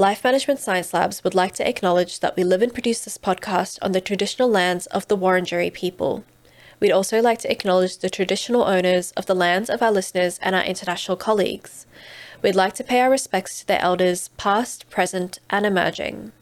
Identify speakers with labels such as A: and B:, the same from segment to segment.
A: Life Management Science Labs would like to acknowledge that we live and produce this podcast on the traditional lands of the Wurundjeri people. We'd also like to acknowledge the traditional owners of the lands of our listeners and our international colleagues. We'd like to pay our respects to their elders, past, present, and emerging.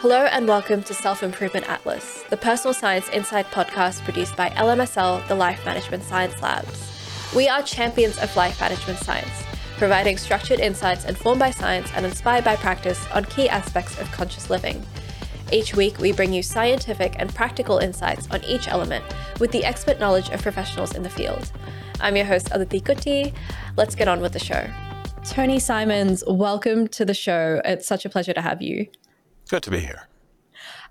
A: Hello, and welcome to Self Improvement Atlas, the personal science insight podcast produced by LMSL, the Life Management Science Labs. We are champions of life management science providing structured insights informed by science and inspired by practice on key aspects of conscious living. Each week, we bring you scientific and practical insights on each element with the expert knowledge of professionals in the field. I'm your host, Aditi Kutty. Let's get on with the show. Tony Simons, welcome to the show. It's such a pleasure to have you.
B: Good to be here.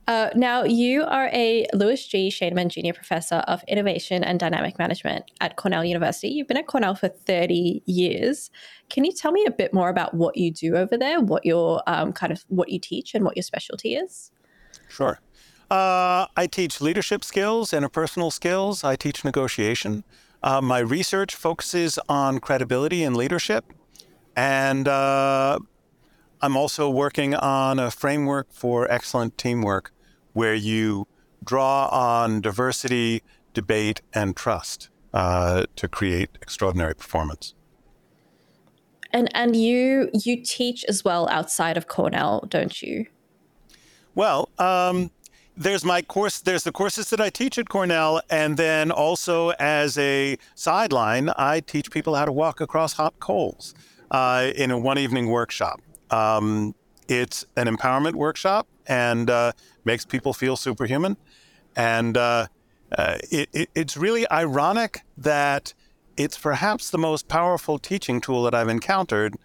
A: Uh, now, you are a Louis G. Schaeneman Jr. Professor of Innovation and Dynamic Management at Cornell University. You've been at Cornell for 30 years. Can you tell me a bit more about what you do over there, what your um, kind of what you teach, and what your specialty is?
B: Sure. Uh, I teach leadership skills, interpersonal skills. I teach negotiation. Uh, my research focuses on credibility and leadership, and uh, I'm also working on a framework for excellent teamwork where you draw on diversity, debate, and trust uh, to create extraordinary performance.
A: And and you you teach as well outside of Cornell, don't you?
B: Well, um, there's my course. There's the courses that I teach at Cornell, and then also as a sideline, I teach people how to walk across hot coals uh, in a one evening workshop. Um, it's an empowerment workshop and uh, makes people feel superhuman. And uh, uh, it, it, it's really ironic that it's perhaps the most powerful teaching tool that I've encountered,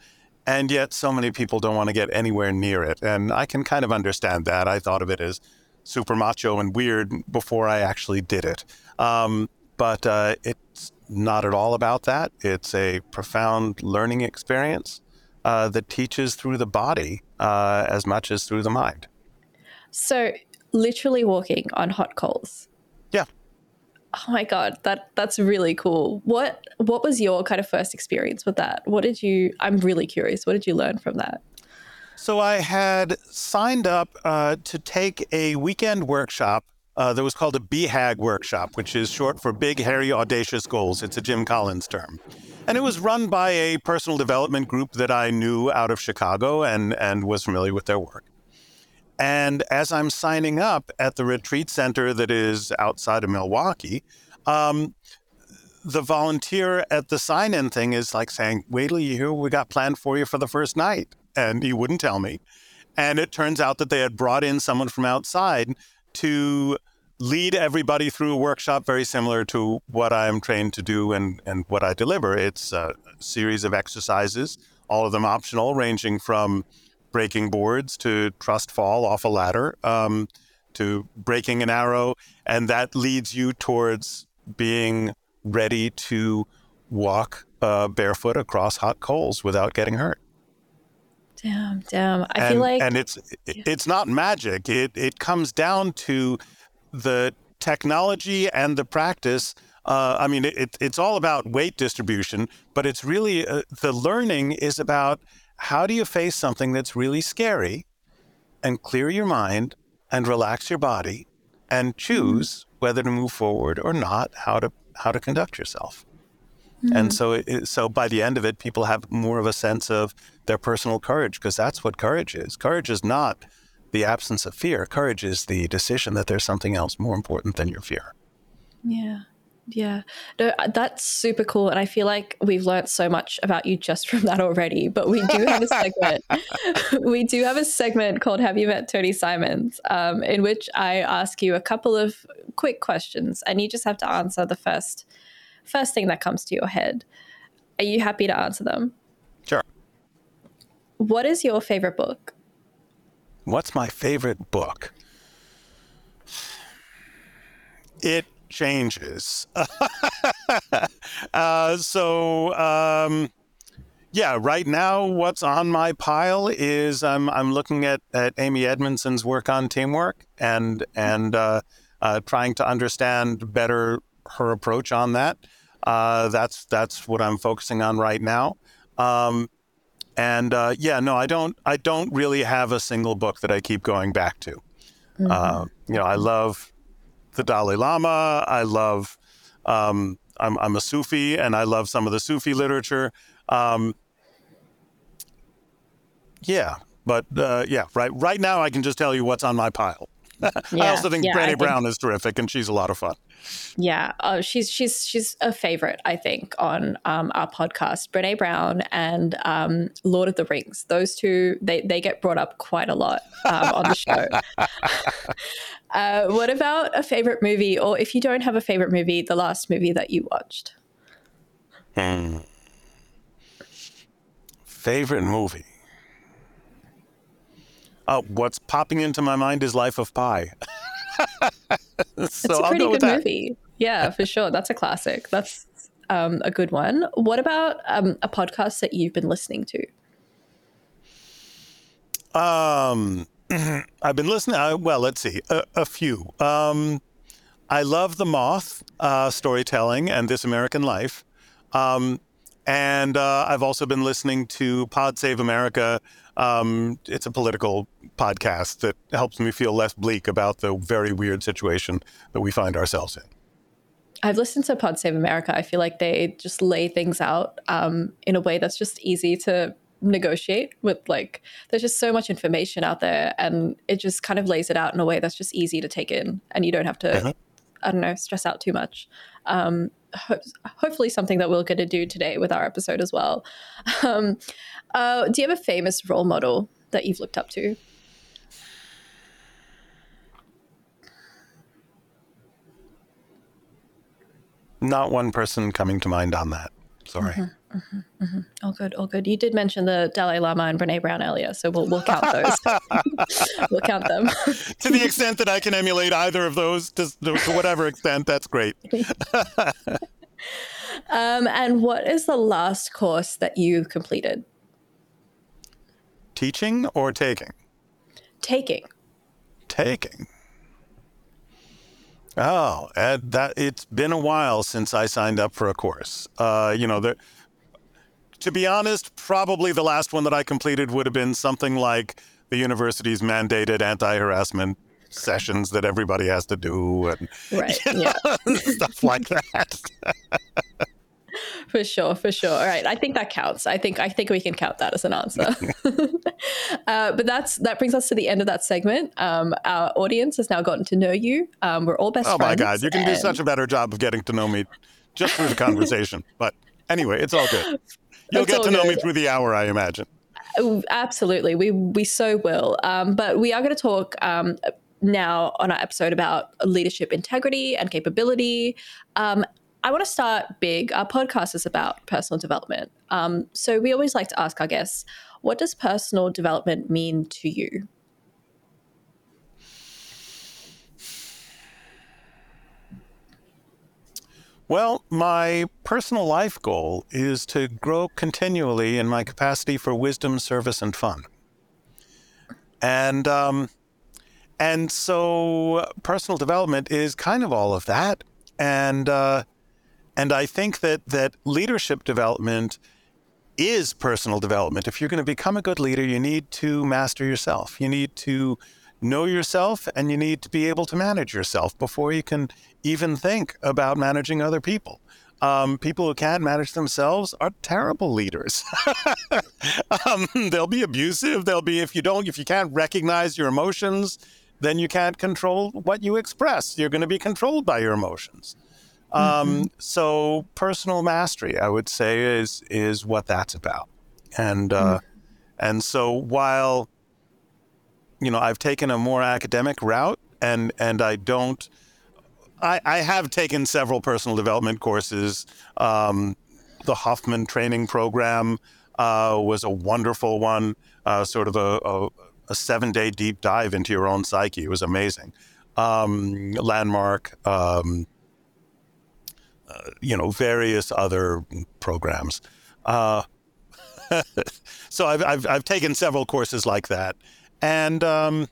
B: and yet so many people don't want to get anywhere near it. And I can kind of understand that. I thought of it as super macho and weird before I actually did it. Um, but uh, it's not at all about that. It's a profound learning experience uh, that teaches through the body uh, as much as through the mind.
A: So, literally walking on hot coals.
B: Yeah.
A: Oh my god, that that's really cool. What what was your kind of first experience with that? What did you? I'm really curious. What did you learn from that?
B: So I had signed up uh, to take a weekend workshop uh, that was called a BHAG workshop, which is short for Big Hairy Audacious Goals. It's a Jim Collins term. And it was run by a personal development group that I knew out of Chicago and, and was familiar with their work. And as I'm signing up at the retreat center that is outside of Milwaukee, um, the volunteer at the sign in thing is like saying, Wait till you hear what we got planned for you for the first night. And he wouldn't tell me. And it turns out that they had brought in someone from outside to lead everybody through a workshop very similar to what I'm trained to do and, and what I deliver. It's a series of exercises, all of them optional, ranging from breaking boards to trust fall off a ladder um, to breaking an arrow. And that leads you towards being ready to walk uh, barefoot across hot coals without getting hurt.
A: Damn, damn. I
B: and,
A: feel like
B: and it's it's not magic. It it comes down to the technology and the practice. Uh, I mean, it, it's all about weight distribution, but it's really uh, the learning is about how do you face something that's really scary and clear your mind and relax your body and choose whether to move forward or not, how to how to conduct yourself. Mm-hmm. And so, it, so by the end of it, people have more of a sense of their personal courage because that's what courage is. Courage is not the absence of fear. Courage is the decision that there's something else more important than your fear.
A: Yeah. Yeah, no, uh, that's super cool. And I feel like we've learned so much about you just from that already. But we do have a segment. we do have a segment called Have You Met Tony Simons, um, in which I ask you a couple of quick questions and you just have to answer the first first thing that comes to your head. Are you happy to answer them?
B: Sure.
A: What is your favorite book?
B: What's my favorite book? It changes. uh, so, um, yeah, right now, what's on my pile is I'm I'm looking at, at Amy Edmondson's work on teamwork and and uh, uh, trying to understand better her approach on that. Uh, that's that's what I'm focusing on right now. Um, and uh, yeah, no, I don't. I don't really have a single book that I keep going back to. Mm-hmm. Uh, you know, I love the Dalai Lama. I love. Um, I'm, I'm a Sufi, and I love some of the Sufi literature. Um, yeah, but uh, yeah, right. Right now, I can just tell you what's on my pile. Yeah, I also think yeah, Brené Brown is terrific, and she's a lot of fun.
A: Yeah, uh, she's she's she's a favorite, I think, on um, our podcast. Brené Brown and um, Lord of the Rings. Those two, they they get brought up quite a lot um, on the show. uh, what about a favorite movie, or if you don't have a favorite movie, the last movie that you watched?
B: Hmm. Favorite movie. Uh, what's popping into my mind is Life of Pi.
A: so it's a pretty good movie. Yeah, for sure. That's a classic. That's um, a good one. What about um, a podcast that you've been listening to?
B: Um, I've been listening. Uh, well, let's see, a, a few. Um, I love the Moth uh, storytelling and This American Life. Um, and uh, I've also been listening to Pod Save America. Um, it's a political podcast that helps me feel less bleak about the very weird situation that we find ourselves in.
A: I've listened to Pod Save America. I feel like they just lay things out um, in a way that's just easy to negotiate with. Like, there's just so much information out there, and it just kind of lays it out in a way that's just easy to take in, and you don't have to, uh-huh. I don't know, stress out too much. Um, ho- hopefully, something that we're going to do today with our episode as well. Um, uh, do you have a famous role model that you've looked up to?
B: Not one person coming to mind on that. Sorry. Mm-hmm,
A: mm-hmm, mm-hmm. All good, all good. You did mention the Dalai Lama and Brene Brown earlier, so we'll, we'll count those. we'll count them.
B: to the extent that I can emulate either of those, to, to whatever extent, that's great.
A: um, and what is the last course that you completed?
B: Teaching or taking?
A: Taking.
B: Taking. Oh, Ed, that it's been a while since I signed up for a course. Uh, you know, the, to be honest, probably the last one that I completed would have been something like the university's mandated anti-harassment sessions that everybody has to do and
A: right, yeah.
B: stuff like that.
A: for sure, for sure. All right, I think that counts. I think I think we can count that as an answer. uh, but that's that brings us to the end of that segment. Um, our audience has now gotten to know you. Um, we're all best
B: oh
A: friends.
B: Oh my god, you can and... do such a better job of getting to know me just through the conversation. but anyway, it's all good. You'll it's get to know me through the hour, I imagine.
A: Oh, absolutely, we we so will. Um, but we are going to talk um, now on our episode about leadership integrity and capability. Um, I want to start big. Our podcast is about personal development. Um, so we always like to ask our guests, what does personal development mean to you?
B: Well, my personal life goal is to grow continually in my capacity for wisdom, service, and fun. And um, and so personal development is kind of all of that. And uh, and I think that that leadership development is personal development. If you're going to become a good leader, you need to master yourself. You need to know yourself and you need to be able to manage yourself before you can even think about managing other people. Um, people who can't manage themselves are terrible leaders. um, they'll be abusive. They'll be if you don't if you can't recognize your emotions, then you can't control what you express. You're going to be controlled by your emotions. Um, mm-hmm. So personal mastery, I would say, is is what that's about. And uh, mm-hmm. and so while you know I've taken a more academic route, and and I don't. I, I have taken several personal development courses. Um, the Hoffman training program uh, was a wonderful one, uh, sort of a, a, a seven day deep dive into your own psyche. It was amazing. Um, landmark, um, you know, various other programs. Uh, so I've, I've, I've, taken several courses like that. And um,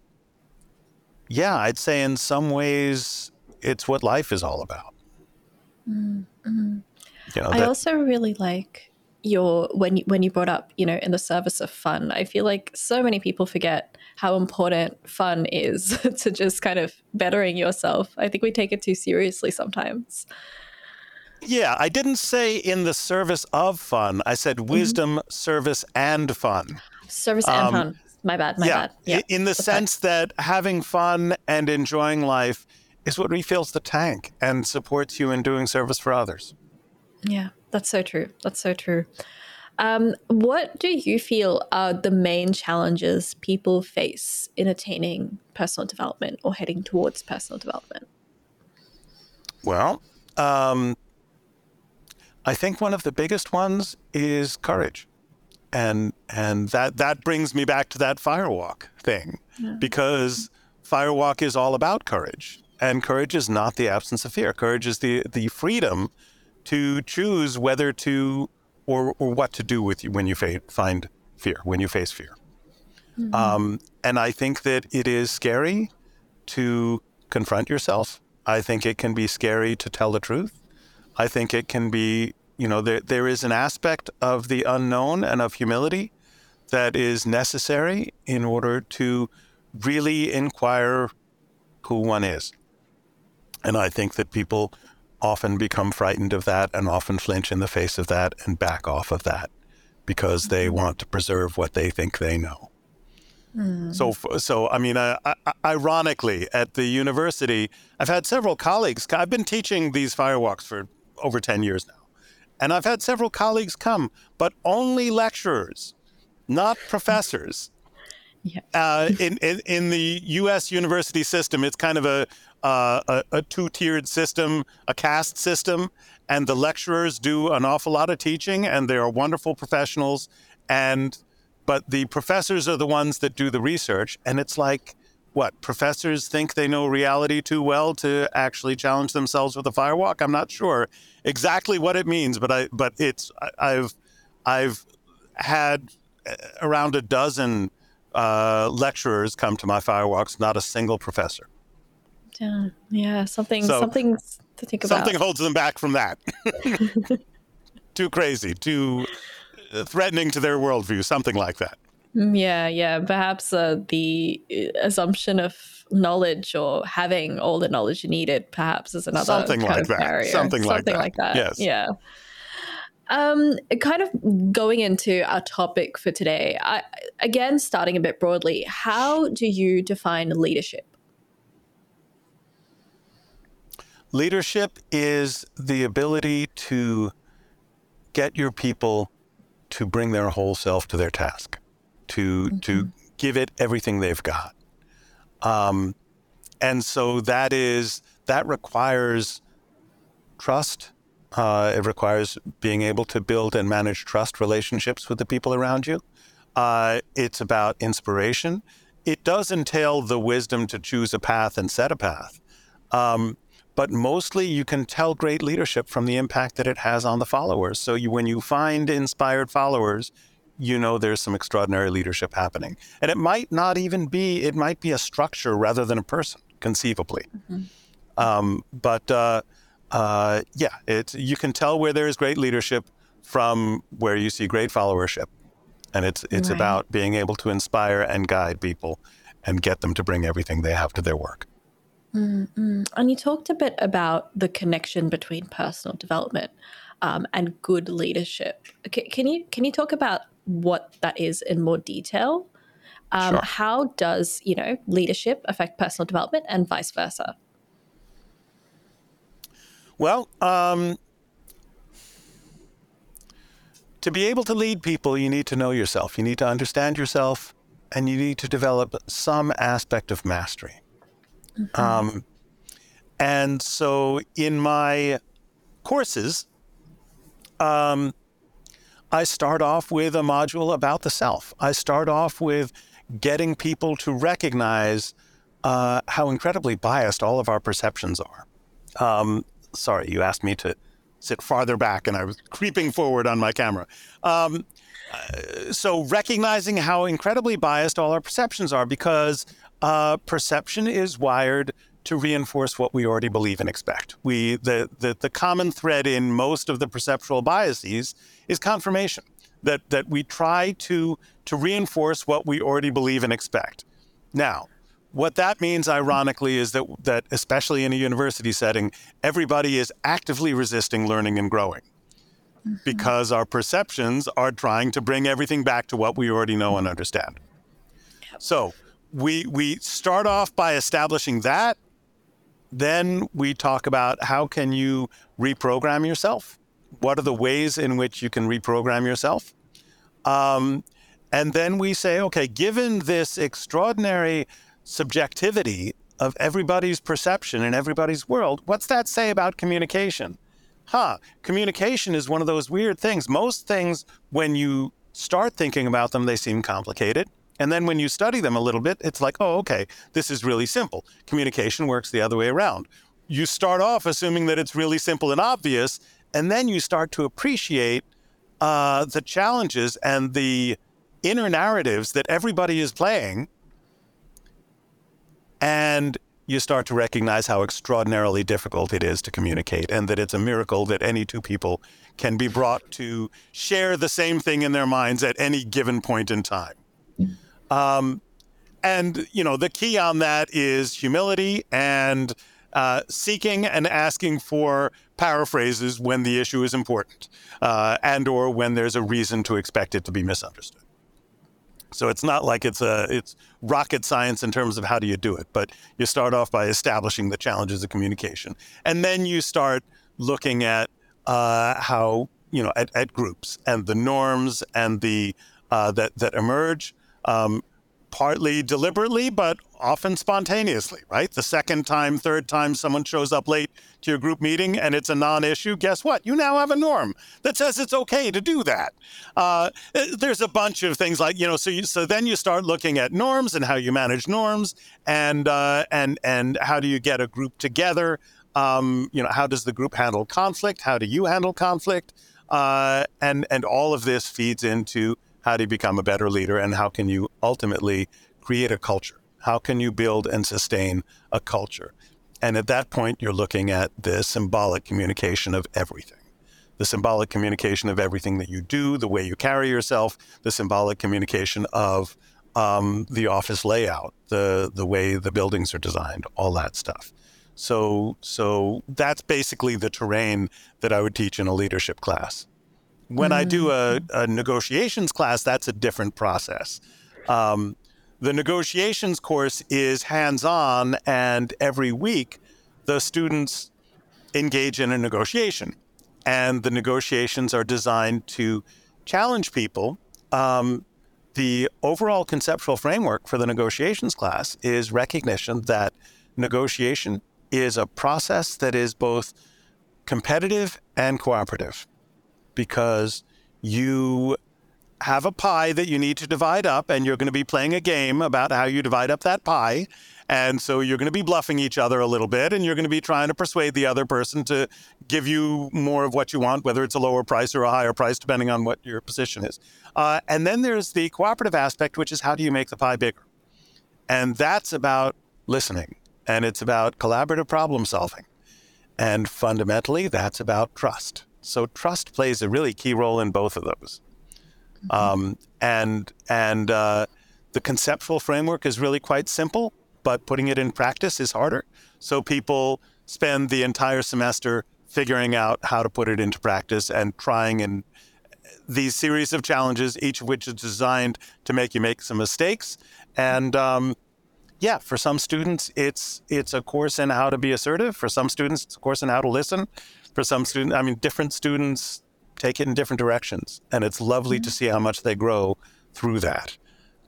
B: yeah, I'd say in some ways it's what life is all about.
A: Mm-hmm. You know, that, I also really like your when you, when you brought up you know in the service of fun i feel like so many people forget how important fun is to just kind of bettering yourself i think we take it too seriously sometimes
B: yeah i didn't say in the service of fun i said mm-hmm. wisdom mm-hmm. service and fun
A: service and um, fun my bad my yeah, bad
B: yeah in the sense that having fun and enjoying life is what refills the tank and supports you in doing service for others
A: yeah that's so true. That's so true. Um, what do you feel are the main challenges people face in attaining personal development or heading towards personal development?
B: Well, um, I think one of the biggest ones is courage, and and that that brings me back to that firewalk thing, yeah. because firewalk is all about courage, and courage is not the absence of fear. Courage is the the freedom to choose whether to or, or what to do with you when you fa- find fear, when you face fear. Mm-hmm. Um, and I think that it is scary to confront yourself. I think it can be scary to tell the truth. I think it can be, you know, there, there is an aspect of the unknown and of humility that is necessary in order to really inquire who one is. And I think that people often become frightened of that and often flinch in the face of that and back off of that because they mm-hmm. want to preserve what they think they know. Mm. So, so I mean, uh, ironically, at the university, I've had several colleagues. I've been teaching these firewalks for over ten years now, and I've had several colleagues come, but only lecturers, not professors. Yeah. Uh, in, in in the U.S. university system, it's kind of a uh, a, a two-tiered system, a caste system, and the lecturers do an awful lot of teaching, and they are wonderful professionals. And but the professors are the ones that do the research, and it's like what professors think they know reality too well to actually challenge themselves with a firewalk. I'm not sure exactly what it means, but I but it's I, have I've had around a dozen uh, lecturers come to my firewalks, not a single professor.
A: Yeah, yeah, something, so, something to think
B: about. Something holds them back from that. too crazy, too uh, threatening to their worldview, something like that.
A: Mm, yeah, yeah. Perhaps uh, the uh, assumption of knowledge or having all the knowledge you needed, perhaps, is another
B: something like that.
A: Barrier.
B: Something,
A: something
B: like
A: that.
B: like that. Yes.
A: Yeah. Um, kind of going into our topic for today, I, again, starting a bit broadly, how do you define leadership?
B: Leadership is the ability to get your people to bring their whole self to their task, to mm-hmm. to give it everything they've got. Um, and so that is that requires trust. Uh, it requires being able to build and manage trust relationships with the people around you. Uh, it's about inspiration. It does entail the wisdom to choose a path and set a path. Um, but mostly you can tell great leadership from the impact that it has on the followers. So you, when you find inspired followers, you know there's some extraordinary leadership happening. And it might not even be, it might be a structure rather than a person, conceivably. Mm-hmm. Um, but uh, uh, yeah, it, you can tell where there is great leadership from where you see great followership. And it's, it's right. about being able to inspire and guide people and get them to bring everything they have to their work.
A: Mm-hmm. And you talked a bit about the connection between personal development um, and good leadership. Okay, can you can you talk about what that is in more detail? Um, sure. How does you know leadership affect personal development and vice versa?
B: Well, um, to be able to lead people, you need to know yourself. You need to understand yourself, and you need to develop some aspect of mastery. Mm-hmm. Um, and so in my courses, um, I start off with a module about the self. I start off with getting people to recognize uh, how incredibly biased all of our perceptions are. Um, sorry, you asked me to sit farther back, and I was creeping forward on my camera. Um, uh, so, recognizing how incredibly biased all our perceptions are, because uh, perception is wired to reinforce what we already believe and expect. We the, the the common thread in most of the perceptual biases is confirmation. That that we try to to reinforce what we already believe and expect. Now, what that means, ironically, is that that especially in a university setting, everybody is actively resisting learning and growing. Mm-hmm. Because our perceptions are trying to bring everything back to what we already know and understand. So we we start off by establishing that then we talk about how can you reprogram yourself? What are the ways in which you can reprogram yourself? Um, and then we say okay given this extraordinary subjectivity of everybody's perception in everybody's world what's that say about communication? Huh communication is one of those weird things. Most things when you start thinking about them they seem complicated and then when you study them a little bit, it's like, oh, okay, this is really simple. Communication works the other way around. You start off assuming that it's really simple and obvious, and then you start to appreciate uh, the challenges and the inner narratives that everybody is playing. And you start to recognize how extraordinarily difficult it is to communicate, and that it's a miracle that any two people can be brought to share the same thing in their minds at any given point in time. Um, and you know the key on that is humility and uh, seeking and asking for paraphrases when the issue is important uh, and or when there's a reason to expect it to be misunderstood. So it's not like it's a it's rocket science in terms of how do you do it but you start off by establishing the challenges of communication. And then you start looking at uh, how you know at, at, groups and the norms and the uh, that that emerge um, partly deliberately, but often spontaneously, right? The second time, third time someone shows up late to your group meeting and it's a non issue, guess what? You now have a norm that says it's okay to do that. Uh, there's a bunch of things like, you know, so, you, so then you start looking at norms and how you manage norms and, uh, and, and how do you get a group together? Um, you know, how does the group handle conflict? How do you handle conflict? Uh, and, and all of this feeds into how do you become a better leader? And how can you ultimately create a culture? How can you build and sustain a culture? And at that point, you're looking at the symbolic communication of everything the symbolic communication of everything that you do, the way you carry yourself, the symbolic communication of um, the office layout, the the way the buildings are designed, all that stuff. So so that's basically the terrain that I would teach in a leadership class. When mm-hmm. I do a, mm. a, negotiations class, that's a different process. Um, the negotiations course is hands on, and every week the students engage in a negotiation. And the negotiations are designed to challenge people. Um, the overall conceptual framework for the negotiations class is recognition that negotiation is a process that is both competitive and cooperative because you have a pie that you need to divide up, and you're going to be playing a game about how you divide up that pie. And so you're going to be bluffing each other a little bit, and you're going to be trying to persuade the other person to give you more of what you want, whether it's a lower price or a higher price, depending on what your position is. Uh, and then there's the cooperative aspect, which is how do you make the pie bigger? And that's about listening, and it's about collaborative problem solving. And fundamentally, that's about trust. So trust plays a really key role in both of those. Mm-hmm. Um, and and uh, the conceptual framework is really quite simple, but putting it in practice is harder. So people spend the entire semester figuring out how to put it into practice and trying in these series of challenges, each of which is designed to make you make some mistakes. And um, yeah, for some students, it's it's a course in how to be assertive. For some students, it's a course in how to listen for some students. I mean, different students take it in different directions, and it's lovely mm-hmm. to see how much they grow through that.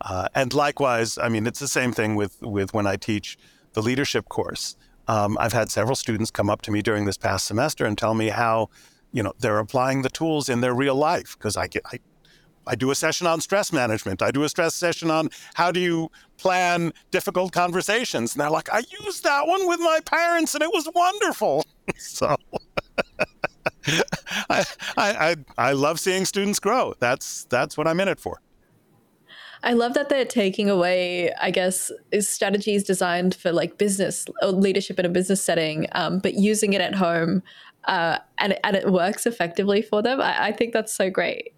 B: Uh, and likewise, I mean, it's the same thing with with when I teach the leadership course. Um, I've had several students come up to me during this past semester and tell me how, you know, they're applying the tools in their real life because I get I I do a session on stress management. I do a stress session on how do you plan difficult conversations. And they're like, I used that one with my parents and it was wonderful. so I, I, I love seeing students grow. That's, that's what I'm in it for.
A: I love that they're taking away, I guess, strategies designed for like business or leadership in a business setting, um, but using it at home uh, and, and it works effectively for them. I, I think that's so great.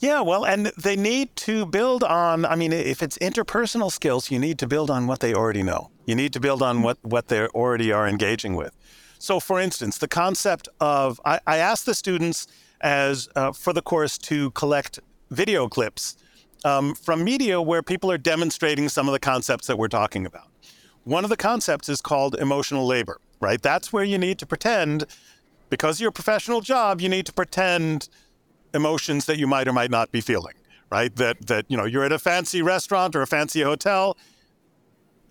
B: Yeah, well, and they need to build on, I mean, if it's interpersonal skills, you need to build on what they already know. You need to build on what, what they already are engaging with. So, for instance, the concept of, I, I asked the students as uh, for the course to collect video clips um, from media where people are demonstrating some of the concepts that we're talking about. One of the concepts is called emotional labor, right? That's where you need to pretend, because your professional job, you need to pretend emotions that you might or might not be feeling, right? That that you know you're at a fancy restaurant or a fancy hotel,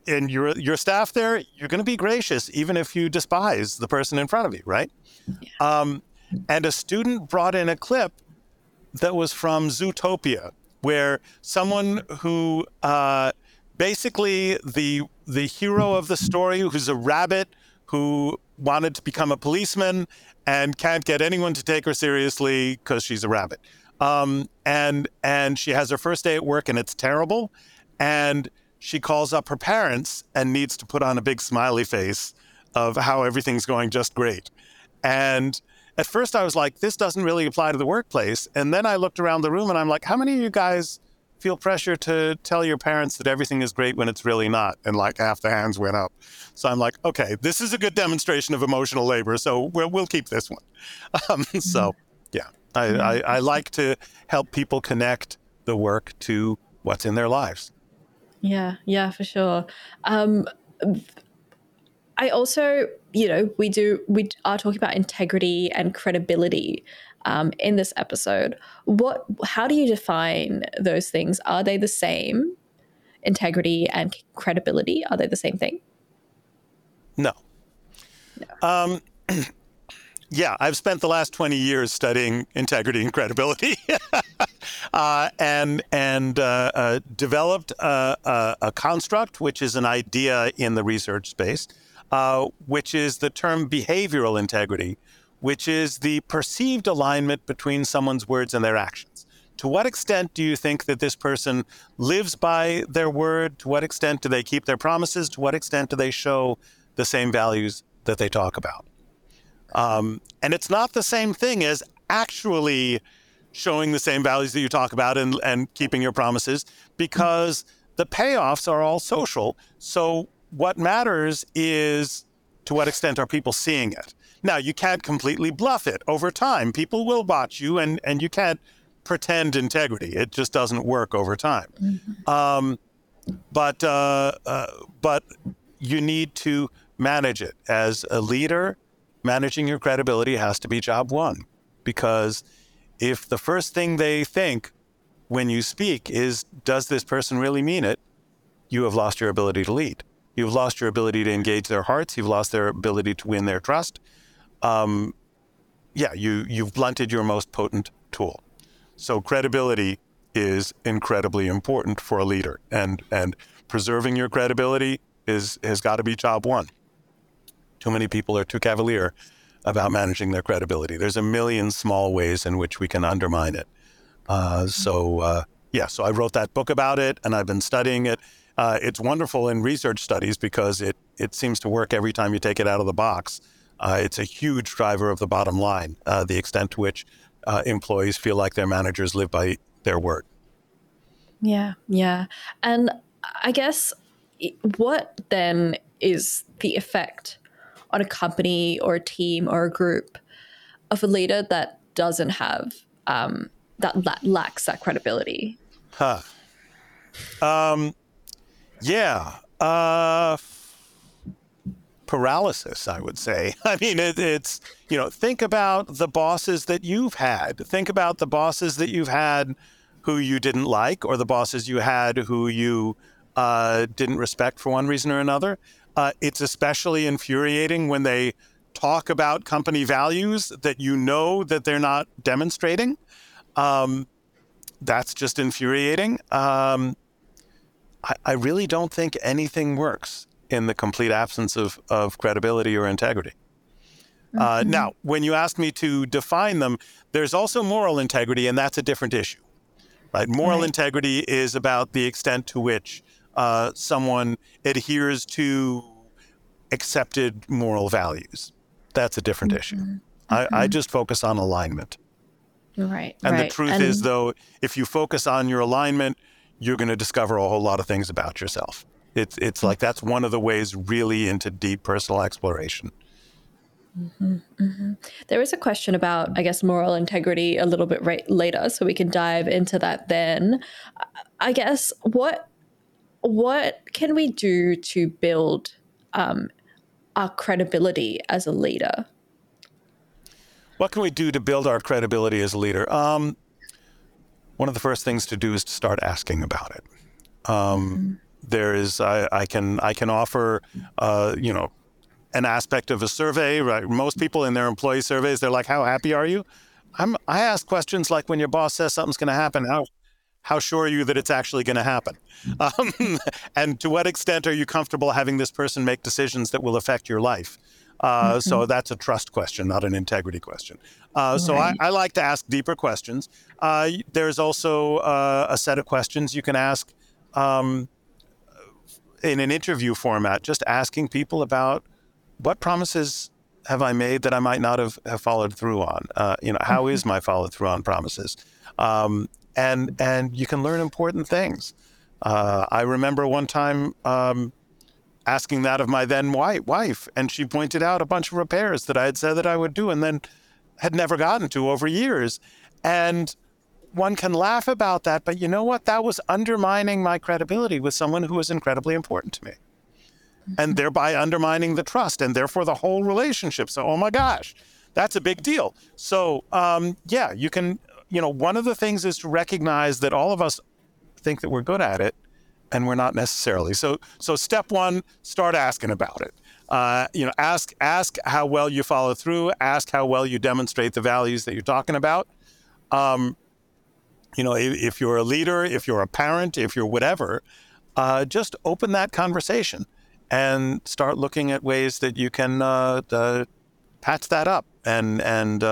B: and your your staff there, you're going to be gracious even if you despise the person in front of you, right? Yeah. Um, and a student brought in a clip that was from Zootopia, where someone who uh, basically the the hero of the story, who's a rabbit who wanted to become a policeman and can't get anyone to take her seriously because she's a rabbit. Um, and and she has her first day at work and it's terrible. And she calls up her parents and needs to put on a big smiley face of how everything's going just great. And at first I was like, this doesn't really apply to the workplace. And then I looked around the room and I'm like, how many of you guys feel pressure to tell your parents that everything is great when it's really not? And like half the hands went up. So I'm like, okay, this is a good demonstration of emotional labor. So we'll, we'll keep this one. Um, so yeah, I, I, I like to help people connect the work to what's in their lives.
A: Yeah, yeah, for sure. Um, I also, you know, we do we are talking about integrity and credibility um, in this episode. What? How do you define those things? Are they the same? Integrity and credibility are they the same thing?
B: No. no. Um, yeah, I've spent the last 20 years studying integrity and credibility, uh, and and uh, uh, developed a, a, a, construct, which is an idea in the research space, uh, which is the term behavioral integrity, which is the perceived alignment between someone's words and their actions. To what extent do you think that this person lives by their word? To what extent do they keep their promises? To what extent do they show the same values that they talk about? Um, and it's not the same thing as actually showing the same values that you talk about and, and keeping your promises because the payoffs are all social. So what matters is to what extent are people seeing it. Now, you can't completely bluff it over time. People will watch you, and, and you can't pretend integrity. It just doesn't work over time. Mm-hmm. Um, but uh, uh, but you need to manage it as a leader. Managing your credibility has to be job one, because if the first thing they think when you speak is, "Does this person really mean it?" you have lost your ability to lead. You've lost your ability to engage their hearts. You've lost their ability to win their trust. Um, yeah, you you've blunted your most potent tool. So credibility is incredibly important for a leader, and and preserving your credibility is has got to be job one. Too many people are too cavalier about managing their credibility. There's a million small ways in which we can undermine it. Uh, so uh, yeah, so I wrote that book about it, and I've been studying it uh, it's wonderful in research studies because it, it seems to work every time you take it out of the box. Uh, it's a huge driver of the bottom line, uh, the extent to which uh, employees feel like their managers live by their word.
A: Yeah, yeah. And I guess what then is the effect on a company or a team or a group of a leader that doesn't have, um, that la- lacks that credibility?
B: Huh. Um, yeah. Uh, paralysis, I would say. I mean, it, it's, you know, think about the bosses that you've had. Think about the bosses that you've had who you didn't like, or the bosses you had who you uh, didn't respect for one reason or another. Uh, it's especially infuriating when they talk about company values that you know that they're not demonstrating. Um, that's just infuriating. Um, I, I really don't think anything works in the complete absence of, of credibility or integrity. Uh, mm-hmm. Now, when you ask me to define them, there's also moral integrity, and that's a different issue, right? Moral right. integrity is about the extent to which uh, someone adheres to accepted moral values. That's a different mm-hmm. issue. Mm-hmm. I, I, just focus on alignment.
A: Right.
B: And
A: right.
B: the truth and... is, though, if you focus on your alignment, you're going to discover a whole lot of things about yourself. It's it's like that's one of the ways really into deep personal exploration.
A: Mm-hmm, mm-hmm. There is a question about, I guess, moral integrity a little bit right later, so we can dive into that then. I guess what what can we do to build um, our credibility as a leader?
B: What can we do to build our credibility as a leader? Um, one of the first things to do is to start asking about it. Um, mm-hmm. there is I, I, can I can offer uh, you know an aspect of a survey. Right, most people in their employee surveys they're like, "How happy are you?" I'm, I ask questions like, "When your boss says something's going to happen, how how sure are you that it's actually going to happen? Um, and to what extent are you comfortable having this person make decisions that will affect your life? Uh, mm-hmm. So that's a trust question, not an integrity question. Uh, so I, I, like to ask deeper questions. Uh, there's also uh, a set of questions you can ask um, in an interview format, just asking people about what promises have I made that I might not have, have followed through on. Uh, you know, how mm-hmm. is my follow through on promises? Um, and and you can learn important things. Uh, I remember one time um, asking that of my then wife, and she pointed out a bunch of repairs that I had said that I would do, and then had never gotten to over years. And one can laugh about that, but you know what? That was undermining my credibility with someone who was incredibly important to me. And mm-hmm. thereby undermining the trust and therefore the whole relationship. So, oh my gosh, that's a big deal. So, um, yeah, you can you know, one of the things is to recognize that all of us think that we're good at it and we're not necessarily. So, so step one, start asking about it. Uh, you know, ask ask how well you follow through. Ask how well you demonstrate the values that you're talking about. Um, you know, if, if, you're a leader, if you're a parent, if you're whatever, uh, just open that conversation and start looking at ways that you can uh, uh patch that up and and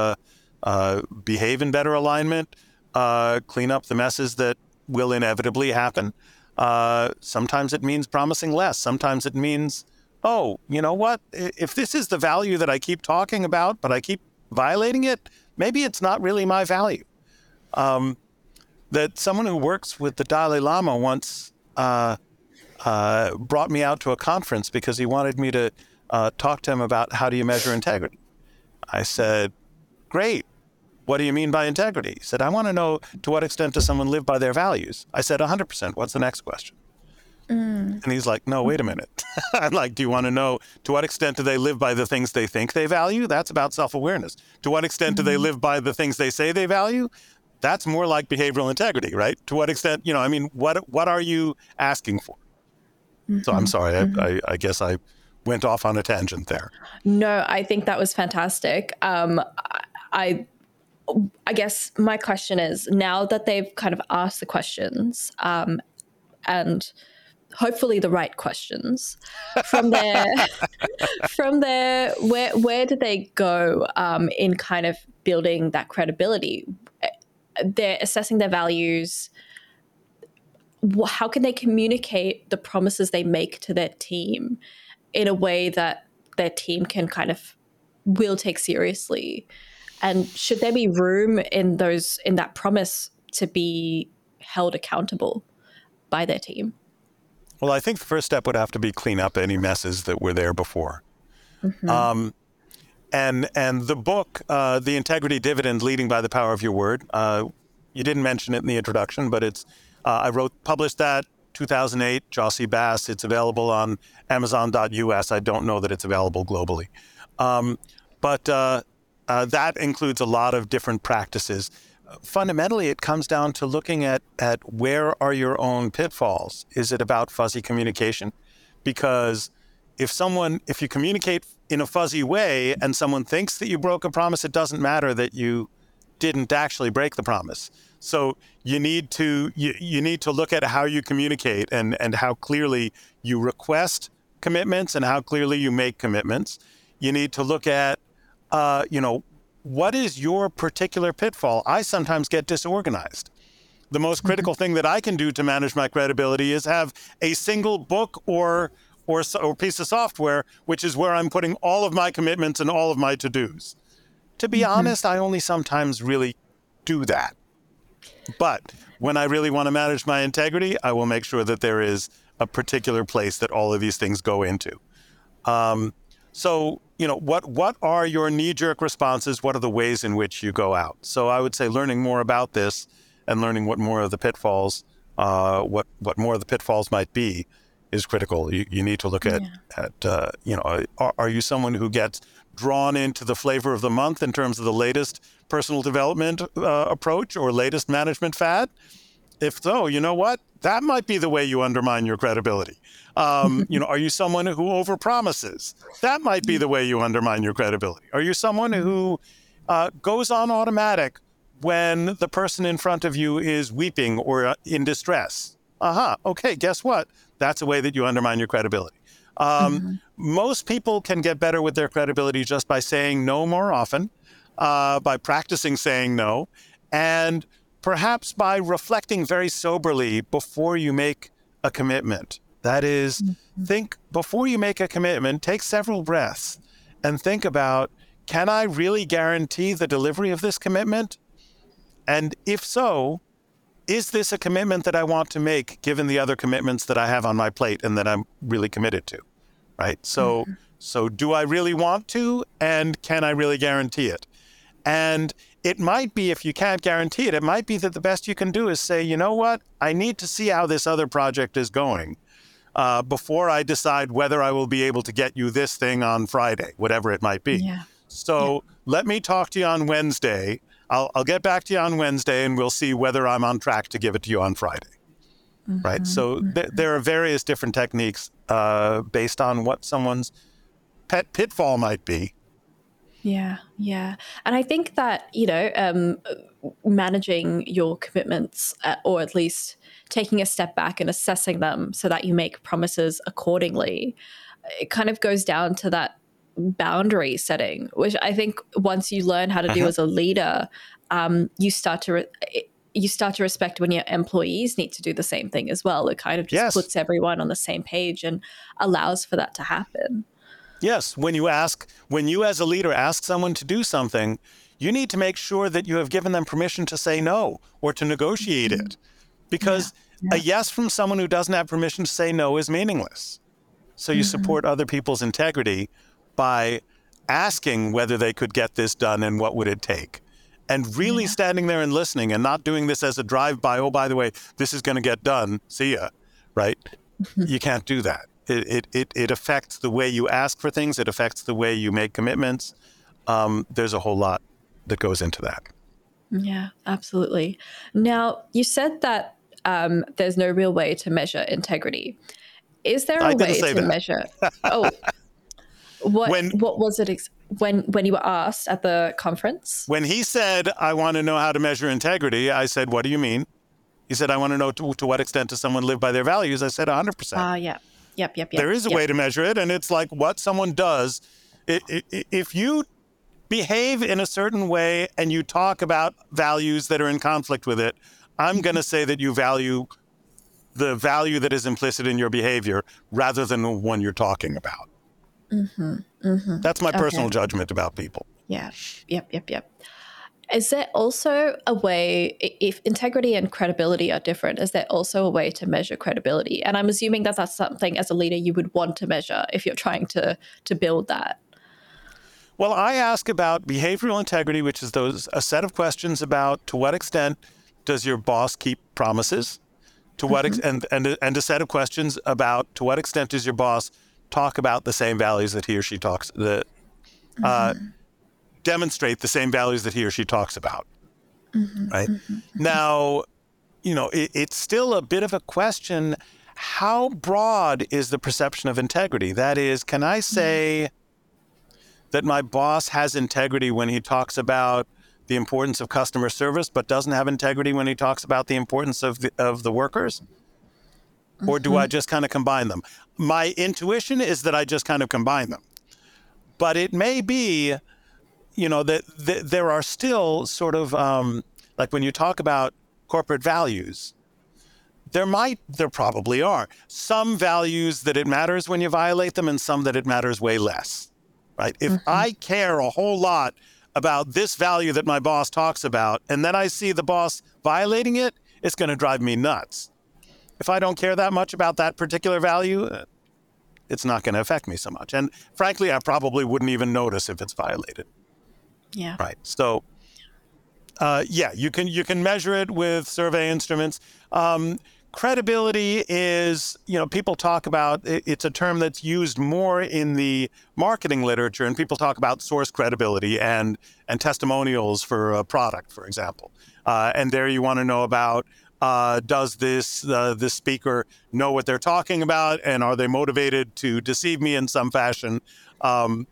B: uh, behave in better alignment, uh, clean up the messes that will inevitably happen. Uh, sometimes it means promising less. Sometimes it means, oh, you know what? If this is the value that I keep talking about, but I keep violating it, maybe it's not really my value. Um, that someone who works with the Dalai Lama once uh, uh, brought me out to a conference because he wanted me to uh, talk to him about how do you measure integrity. I said, great. What do you mean by integrity? He said, I want to know to what extent does someone live by their values? I said, 100%. What's the next question? Mm. And he's like, no, wait a minute. I'm like, do you want to know to what extent do they live by the things they think they value? That's about self awareness. To what extent mm-hmm. do they mm-hmm. live by the things they say they value? That's more like behavioral integrity, right? To what extent, you know, I mean, what what are you asking for? Mm-hmm. So I'm mm-hmm. sorry, mm-hmm. I, I, I, guess I went off on a tangent there.
A: No, I think that was fantastic. Um, I I guess my question is now that they've kind of asked the questions um, and hopefully the right questions from there from there where where do they go um, in kind of building that credibility? They're assessing their values. How can they communicate the promises they make to their team in a way that their team can kind of will take seriously and should there be room in those in that promise to be held accountable by their team?
B: Well, I think the first step would have to be clean up any messes that were there before. Mm-hmm. Um, and and the book, uh, the Integrity Dividend: Leading by the Power of Your Word. Uh, you didn't mention it in the introduction, but it's uh, I wrote published that 2008. Jossey-Bass. It's available on Amazon.us. I don't know that it's available globally, um, but uh, that includes a lot of different practices. Fundamentally, it comes down to looking at, at where are your own pitfalls. Is it about fuzzy communication? Because if someone, if you communicate in a fuzzy way and someone thinks that you broke a promise, it doesn't matter that you didn't actually break the promise. So you need to you, you need to look at how you communicate and, and how clearly you request commitments and how clearly you make commitments. You need to look at uh, you know, what is your particular pitfall? I sometimes get disorganized. the most critical thing that I can do to manage my credibility is have a single book or or, or piece of software, which is where I'm putting all of my commitments and all of my to dos. To be mm-hmm. honest, I only sometimes really do that. But when I really want to manage my integrity, I will make sure that there is a particular place that all of these things go into. Um, so, you know, what what are your knee-jerk responses? What are the ways in which you go out? So, I would say learning more about this and learning what more of the pitfalls, uh, what what more of the pitfalls might be, is critical. You, you need to look at, yeah. at uh, you know, are, are, you someone who gets drawn into the flavor of the month in terms of the latest personal development uh, approach or latest management fad? If so, you know what? That might be the way you undermine your credibility. Um, you know, are you someone who overpromises? That might be the way you undermine your credibility. Are you someone who uh, goes on automatic when the person in front of you is weeping or uh, in distress? Aha, uh-huh. okay, guess what? That's a way that you undermine your credibility. Um, mm-hmm. Most people can get better with their credibility just by saying no more often, uh, by practicing saying no, and perhaps by reflecting very soberly before you make a commitment. That is, mm-hmm. think before you make a commitment, take several breaths and think about can I really guarantee the delivery of this commitment? And if so, is this a commitment that I want to make given the other commitments that I have on my plate and that I'm really committed to? Right? So mm-hmm. so do I really want to and can I really guarantee it? And it might be if you can't guarantee it, it might be that the best you can do is say, you know what? I need to see how this other project is going uh, before I decide whether I will be able to get you this thing on Friday, whatever it might be. Yeah. So yeah. let me talk to you on Wednesday I'll, I'll get back to you on Wednesday and we'll see whether I'm on track to give it to you on Friday. Mm-hmm. Right. So mm-hmm. th- there are various different techniques uh, based on what someone's pet pitfall might be.
A: Yeah, yeah. And I think that, you know, um, managing your commitments, uh, or at least taking a step back and assessing them so that you make promises accordingly, it kind of goes down to that boundary setting, which I think once you learn how to do uh-huh. as a leader, um, you start to. Re- you start to respect when your employees need to do the same thing as well. It kind of just yes. puts everyone on the same page and allows for that to happen.
B: Yes, when you ask, when you as a leader ask someone to do something, you need to make sure that you have given them permission to say no or to negotiate mm-hmm. it. Because yeah. Yeah. a yes from someone who doesn't have permission to say no is meaningless. So you mm-hmm. support other people's integrity by asking whether they could get this done and what would it take and really yeah. standing there and listening and not doing this as a drive by oh by the way this is going to get done see ya right you can't do that it, it, it, affects the way you ask for things it affects the way you make commitments um, there's a whole lot that goes into that
A: yeah absolutely now you said that um, there's no real way to measure integrity is there a way to that. measure oh What when, what was it ex- when when you were asked at the conference?
B: When he said, "I want to know how to measure integrity," I said, "What do you mean?" He said, "I want to know to, to what extent does someone live by their values." I said, "100 percent."
A: Ah, yeah, yep, yep, yep.
B: There is a
A: yep.
B: way to measure it, and it's like what someone does. It, it, if you behave in a certain way and you talk about values that are in conflict with it, I'm going to say that you value the value that is implicit in your behavior rather than the one you're talking about. Mm-hmm, mm-hmm. That's my personal okay. judgment about people.
A: Yeah. Yep. Yep. Yep. Is there also a way, if integrity and credibility are different, is there also a way to measure credibility? And I'm assuming that that's something as a leader you would want to measure if you're trying to to build that.
B: Well, I ask about behavioral integrity, which is those a set of questions about to what extent does your boss keep promises? To what mm-hmm. ex- and and and a set of questions about to what extent does your boss talk about the same values that he or she talks that uh, mm-hmm. Demonstrate the same values that he or she talks about mm-hmm. right mm-hmm. now you know it, it's still a bit of a question how broad is the perception of integrity that is can i say that my boss has integrity when he talks about the importance of customer service but doesn't have integrity when he talks about the importance of the, of the workers or do I mm-hmm. just kind of combine them? My intuition is that I just kind of combine them. But it may be, you know, that, that there are still sort of um, like when you talk about corporate values. There might, there probably are some values that it matters when you violate them, and some that it matters way less. Right? If mm-hmm. I care a whole lot about this value that my boss talks about, and then I see the boss violating it, it's going to drive me nuts. If I don't care that much about that particular value, uh, it's not going to affect me so much. And frankly, I probably wouldn't even notice if it's violated.
A: Yeah.
B: Right. So, uh, yeah, you can you can measure it with survey instruments. Um, credibility is, you know, people talk about it's a term that's used more in the marketing literature, and people talk about source credibility and and testimonials for a product, for example. Uh, and there you want to know about uh, does this uh, this speaker know what they're talking about, and are they motivated to deceive me in some fashion? Um,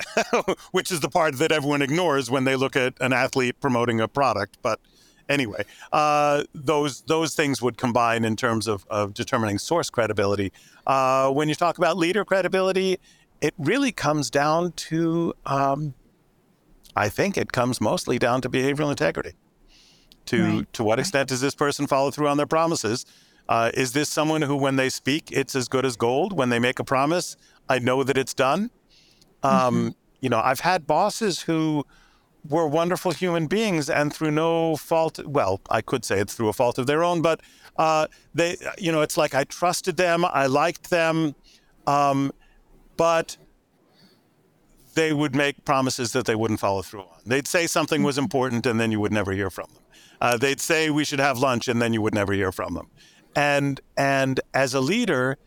B: which is the part that everyone ignores when they look at an athlete promoting a product. But anyway, uh, those those things would combine in terms of, of determining source credibility. Uh, when you talk about leader credibility, it really comes down to, um, I think it comes mostly down to behavioral integrity to right. to what extent does this person follow through on their promises? Uh, is this someone who, when they speak, it's as good as gold? When they make a promise, I know that it's done. Um, mm-hmm. You know, I've had bosses who were wonderful human beings, and through no fault, well, I could say it's through a fault of their own, but uh, they, you know, it's like I trusted them, I liked them, um, but they would make promises that they wouldn't follow through on. They'd say something was mm-hmm. important, and then you would never hear from them. Uh, they'd say we should have lunch, and then you would never hear from them. And and as a leader,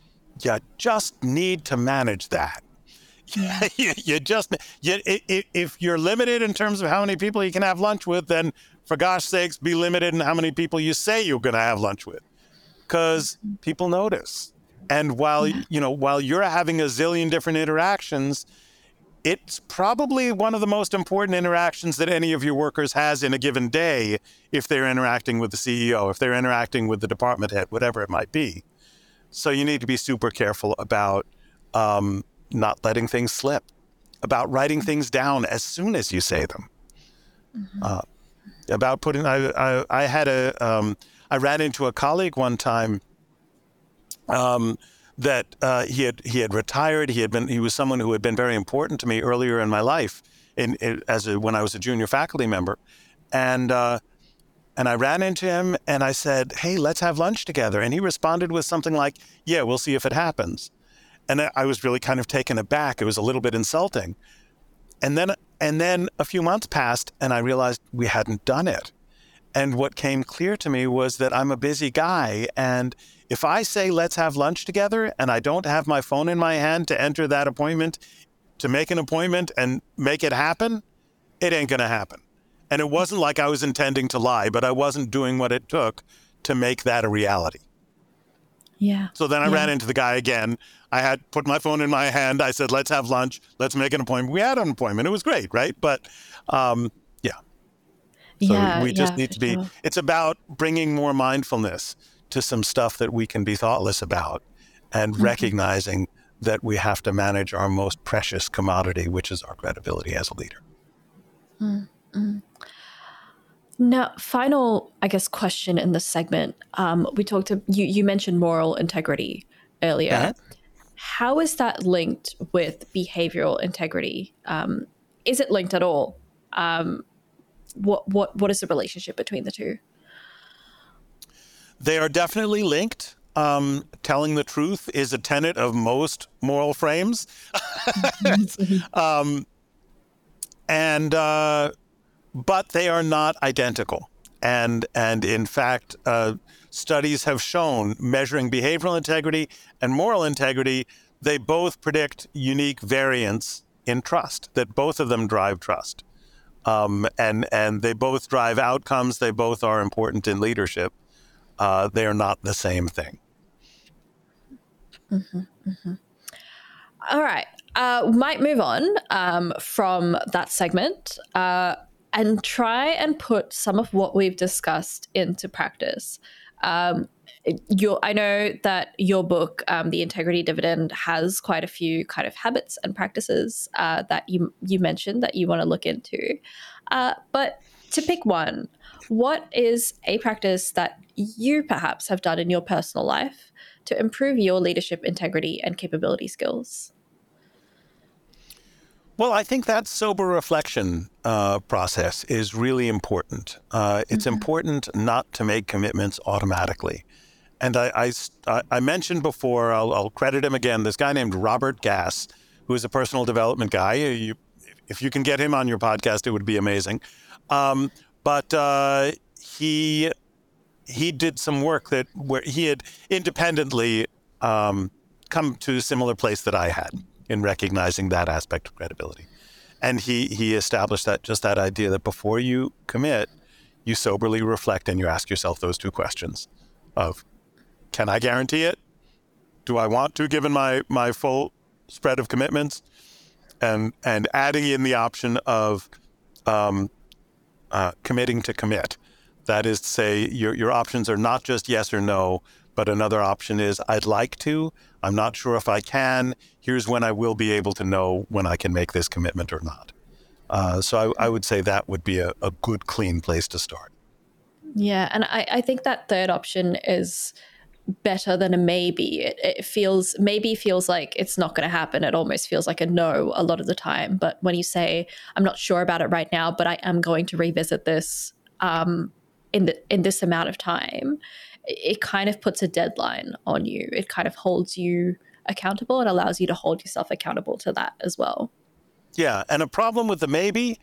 B: you just need to manage that. Yeah. you, you, just you, if you're limited in terms of how many people you can have lunch with, then for gosh sakes, be limited in how many people you say you're going to have lunch with, because people notice. And while yeah. you know, while you're having a zillion different interactions, it's probably one of the most important interactions that any of your workers has in a given day if they're interacting with the CEO, if they're interacting with the department head, whatever it might be. So you need to be super careful about um, not letting things slip, about writing things down as soon as you say them. Mm-hmm. Uh, about putting, I, I, I had a, um, I ran into a colleague one time. Um, that uh, he had he had retired. He had been he was someone who had been very important to me earlier in my life, in, in as a, when I was a junior faculty member, and uh, and I ran into him and I said, "Hey, let's have lunch together." And he responded with something like, "Yeah, we'll see if it happens." And I was really kind of taken aback. It was a little bit insulting. And then and then a few months passed, and I realized we hadn't done it. And what came clear to me was that I'm a busy guy and if I say, let's have lunch together, and I don't have my phone in my hand to enter that appointment, to make an appointment and make it happen, it ain't going to happen. And it wasn't like I was intending to lie, but I wasn't doing what it took to make that a reality.
A: Yeah.
B: So then I
A: yeah.
B: ran into the guy again. I had put my phone in my hand. I said, let's have lunch. Let's make an appointment. We had an appointment. It was great, right? But um, yeah. So
A: yeah,
B: we just
A: yeah,
B: need to be, sure. it's about bringing more mindfulness to some stuff that we can be thoughtless about and mm-hmm. recognizing that we have to manage our most precious commodity, which is our credibility as a leader.
A: Mm-hmm. Now, final, I guess, question in this segment. Um, we talked to you. You mentioned moral integrity earlier. Uh-huh. How is that linked with behavioral integrity? Um, is it linked at all? Um, what what what is the relationship between the two?
B: They are definitely linked. Um, telling the truth is a tenet of most moral frames. um, and uh, but they are not identical. And and in fact, uh, studies have shown measuring behavioral integrity and moral integrity, they both predict unique variance in trust. That both of them drive trust, um, and and they both drive outcomes. They both are important in leadership uh, they are not the same thing.
A: Mm-hmm, mm-hmm. All right. Uh, might move on um, from that segment uh, and try and put some of what we've discussed into practice. Um, your, I know that your book, um, The Integrity Dividend, has quite a few kind of habits and practices uh, that you you mentioned that you want to look into. Uh, but to pick one, what is a practice that you perhaps have done in your personal life to improve your leadership integrity and capability skills?
B: Well, I think that sober reflection uh, process is really important. Uh, it's mm-hmm. important not to make commitments automatically. And I, I, I mentioned before, I'll, I'll, credit him again, this guy named Robert Gass, who is a personal development guy. You, if you can get him on your podcast, it would be amazing. Um, but uh, he he did some work that where he had independently um, come to a similar place that I had in recognizing that aspect of credibility. And he he established that just that idea that before you commit, you soberly reflect and you ask yourself those two questions of can I guarantee it? Do I want to given my my full spread of commitments? And and adding in the option of um, uh, committing to commit. That is to say, your, your options are not just yes or no, but another option is I'd like to. I'm not sure if I can. Here's when I will be able to know when I can make this commitment or not. Uh, so I, I, would say that would be a, a good, clean place to start.
A: Yeah. And I, I think that third option is better than a maybe. It, it feels maybe feels like it's not going to happen. It almost feels like a no a lot of the time. But when you say I'm not sure about it right now, but I am going to revisit this um, in the in this amount of time, it kind of puts a deadline on you. It kind of holds you accountable and allows you to hold yourself accountable to that as well.
B: Yeah, and a problem with the maybe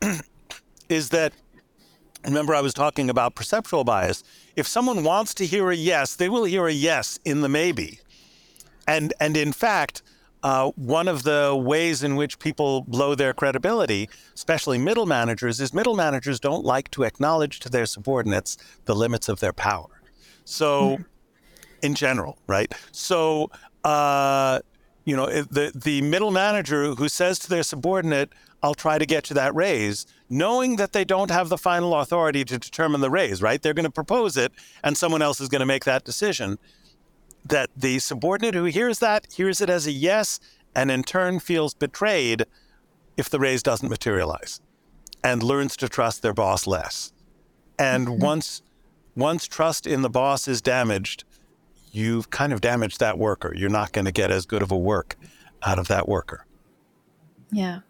B: is that remember I was talking about perceptual bias if someone wants to hear a yes, they will hear a yes in the maybe. And and in fact, uh, one of the ways in which people blow their credibility, especially middle managers, is middle managers don't like to acknowledge to their subordinates the limits of their power. So, in general, right? So, uh, you know, the the middle manager who says to their subordinate, "I'll try to get you that raise," knowing that they don't have the final authority to determine the raise, right? They're going to propose it and someone else is going to make that decision. That the subordinate who hears that hears it as a yes and in turn feels betrayed if the raise doesn't materialize and learns to trust their boss less. And mm-hmm. once once trust in the boss is damaged, you've kind of damaged that worker. You're not going to get as good of a work out of that worker.
A: Yeah.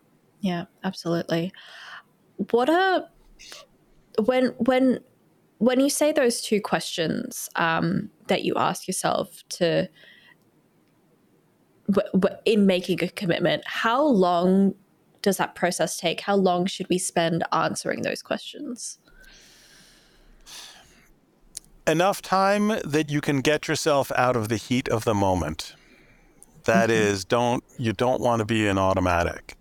A: Yeah, absolutely what are when when when you say those two questions um, that you ask yourself to w- w- in making a commitment, how long does that process take? How long should we spend answering those questions?
B: Enough time that you can get yourself out of the heat of the moment. That mm-hmm. is, don't you don't want to be an automatic.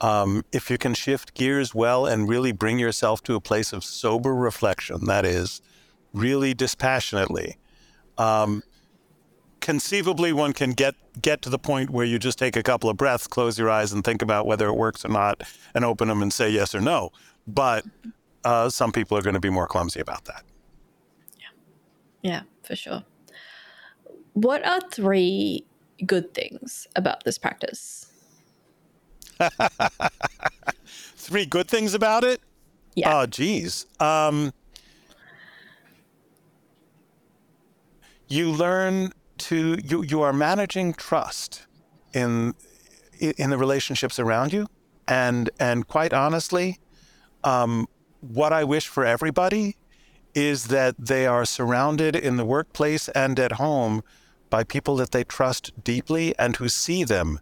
B: Um, if you can shift gears well and really bring yourself to a place of sober reflection, that is, really dispassionately, um, conceivably one can get get to the point where you just take a couple of breaths, close your eyes, and think about whether it works or not, and open them and say yes or no. But uh, some people are going to be more clumsy about that.
A: Yeah, for sure. What are three good things about this practice?
B: Three good things about it?
A: Yeah.
B: Oh, geez. Um, you learn to you you are managing trust in in the relationships around you, and and quite honestly, um, what I wish for everybody is that they are surrounded in the workplace and at home by people that they trust deeply and who see them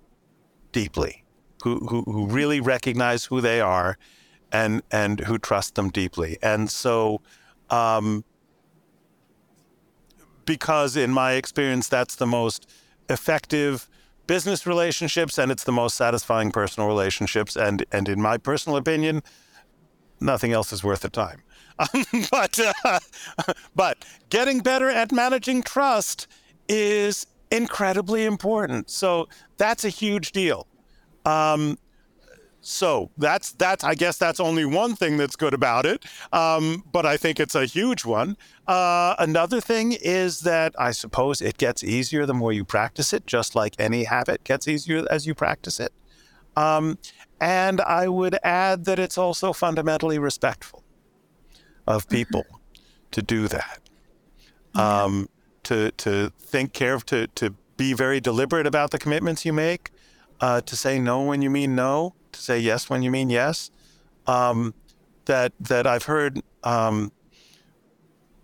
B: deeply who, who, who really recognize who they are and, and who trust them deeply. And so, um, because in my experience, that's the most effective business relationships and it's the most satisfying personal relationships. And, and in my personal opinion, nothing else is worth the time. Um, but, uh, but getting better at managing trust is incredibly important. So that's a huge deal. Um, so that's that's I guess that's only one thing that's good about it, um, but I think it's a huge one. Uh, another thing is that I suppose it gets easier the more you practice it, just like any habit gets easier as you practice it. Um, and I would add that it's also fundamentally respectful. Of people to do that. Um, to to think care to to be very deliberate about the commitments you make, uh, to say no when you mean no, to say yes when you mean yes. Um, that that I've heard um,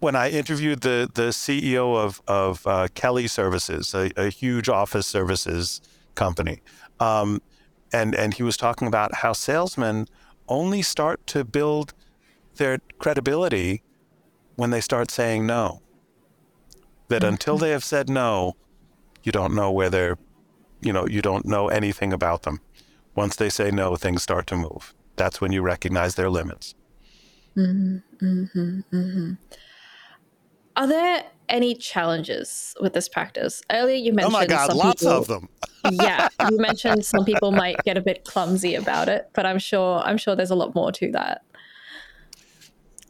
B: when I interviewed the the CEO of of uh, Kelly Services, a, a, huge office services company, um, and and he was talking about how salesmen only start to build their credibility when they start saying no. That mm-hmm. until they have said no, you don't know where they're, you know, you don't know anything about them. Once they say no, things start to move. That's when you recognize their limits.
A: Mm-hmm, mm-hmm, mm-hmm. Are there any challenges with this practice? Earlier, you mentioned.
B: Oh my God, lots
A: people,
B: of them.
A: yeah, you mentioned some people might get a bit clumsy about it, but I'm sure I'm sure there's a lot more to that.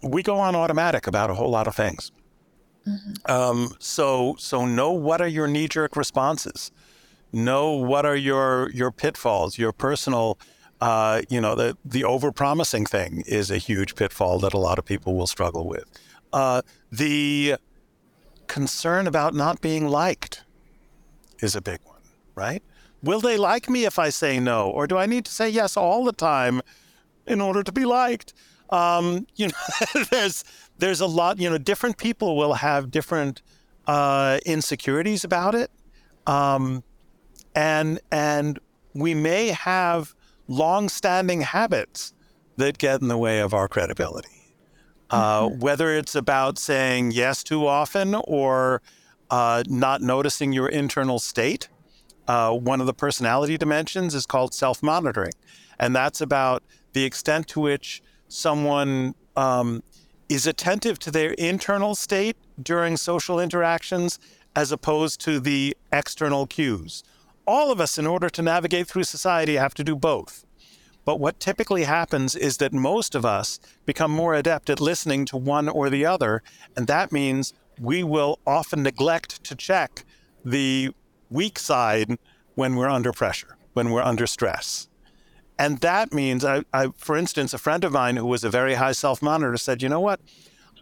B: We go on automatic about a whole lot of things. Mm-hmm. Um, so so know what are your knee jerk responses. Know what are your your pitfalls, your personal. Uh, you know the the over promising thing is a huge pitfall that a lot of people will struggle with. Uh, the concern about not being liked is a big one, right? Will they like me if I say no, or do I need to say yes all the time in order to be liked? Um, you know, there's there's a lot. You know, different people will have different uh, insecurities about it, um, and and we may have long-standing habits that get in the way of our credibility. Uh, mm-hmm. whether it's about saying yes too often or uh, not noticing your internal state. Uh, one of the personality dimensions is called self monitoring. And that's about the extent to which someone um, is attentive to their internal state during social interactions as opposed to the external cues. All of us, in order to navigate through society, have to do both. But what typically happens is that most of us become more adept at listening to one or the other. And that means we will often neglect to check the weak side when we're under pressure, when we're under stress. And that means, I, I, for instance, a friend of mine who was a very high self monitor said, you know what?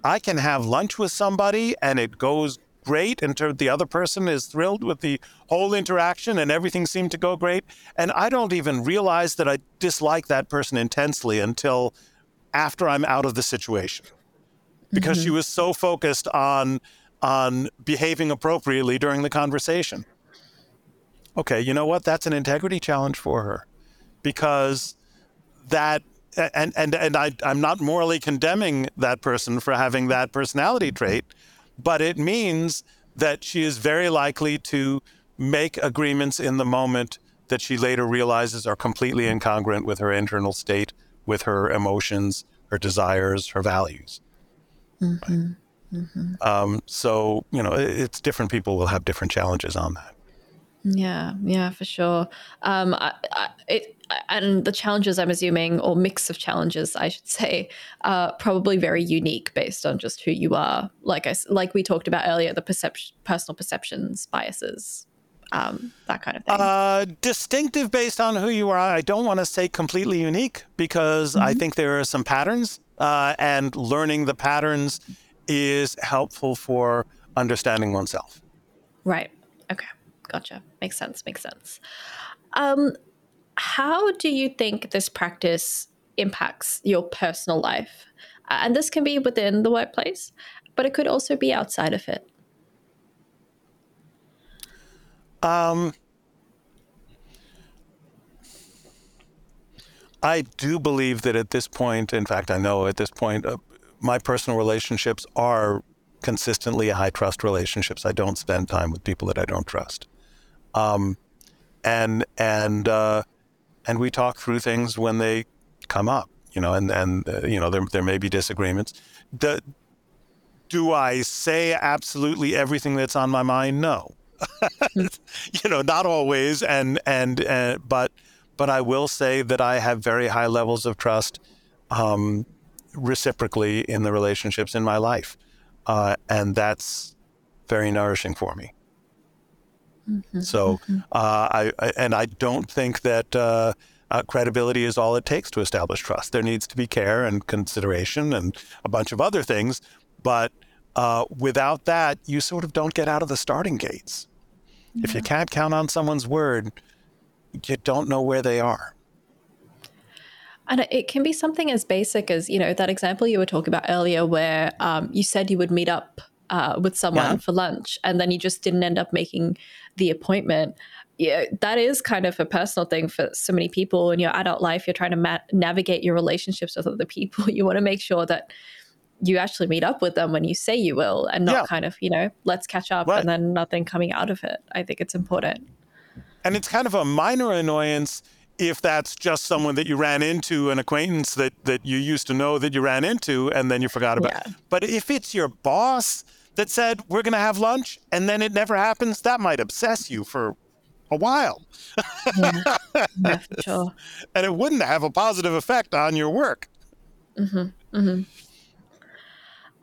B: I can have lunch with somebody and it goes great and the other person is thrilled with the whole interaction and everything seemed to go great. And i don't even realize that i dislike that person intensely until after i'm out of the situation. Because mm-hmm. she was so focused on on behaving appropriately during the conversation. Okay you know what? That's an integrity challenge for her because that and and and I, I'm not morally condemning that person for having that personality trait, but it means that she is very likely to make agreements in the moment that she later realizes are completely incongruent with her internal state, with her emotions, her desires, her values. Mm-hmm. Mm-hmm. Um, so, you know, it's different people will have different challenges on that.
A: Yeah, yeah, for sure. Um, I, I, it, and the challenges I'm assuming, or mix of challenges, I should say, are probably very unique based on just who you are. Like I, like we talked about earlier, the perception, personal perceptions, biases, um, that kind of thing.
B: Uh, distinctive based on who you are. I don't want to say completely unique because mm-hmm. I think there are some patterns, uh, and learning the patterns is helpful for understanding oneself.
A: Right. Okay. Gotcha. Makes sense. Makes sense. Um, how do you think this practice impacts your personal life? And this can be within the workplace, but it could also be outside of it.
B: Um, I do believe that at this point, in fact, I know at this point, uh, my personal relationships are consistently high trust relationships. I don't spend time with people that I don't trust. Um, and and uh, and we talk through things when they come up. You know, and and uh, you know there there may be disagreements. The, do I say absolutely everything that's on my mind? No. you know, not always, and and uh, but but I will say that I have very high levels of trust um, reciprocally in the relationships in my life, uh, and that's very nourishing for me. Mm-hmm, so, mm-hmm. Uh, I, I, and I don't think that uh, uh, credibility is all it takes to establish trust. There needs to be care and consideration and a bunch of other things, but uh, without that, you sort of don't get out of the starting gates. Yeah. If you can't count on someone's word, you don't know where they are.
A: And it can be something as basic as, you know, that example you were talking about earlier where um, you said you would meet up uh, with someone yeah. for lunch and then you just didn't end up making the appointment. Yeah, that is kind of a personal thing for so many people in your adult life. You're trying to ma- navigate your relationships with other people. You want to make sure that you actually meet up with them when you say you will and not yeah. kind of, you know, let's catch up right. and then nothing coming out of it. I think it's important.
B: And it's kind of a minor annoyance if that's just someone that you ran into, an acquaintance that, that you used to know that you ran into and then you forgot about. Yeah. But if it's your boss that said, we're going to have lunch, and then it never happens, that might obsess you for a while. yeah. yeah sure. And it wouldn't have a positive effect on your work.
A: Mm-hmm. Mm-hmm.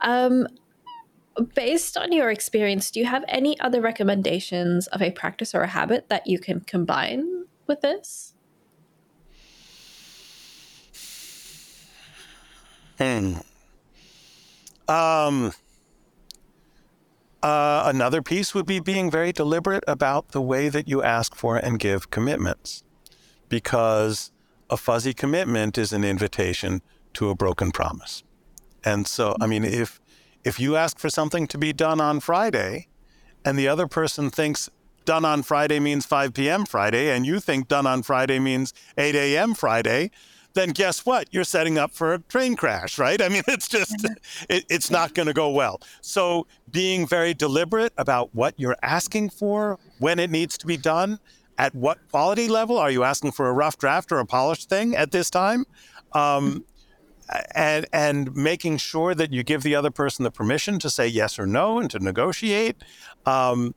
A: Um, based on your experience, do you have any other recommendations of a practice or a habit that you can combine with this?
B: Hmm. Um, uh, another piece would be being very deliberate about the way that you ask for and give commitments, because a fuzzy commitment is an invitation to a broken promise. And so, I mean, if if you ask for something to be done on Friday, and the other person thinks done on Friday means 5 p.m. Friday, and you think done on Friday means 8 a.m. Friday, then guess what? You're setting up for a train crash, right? I mean, it's just, it, it's not going to go well. So, being very deliberate about what you're asking for, when it needs to be done, at what quality level are you asking for a rough draft or a polished thing at this time? Um, and and making sure that you give the other person the permission to say yes or no and to negotiate. Um,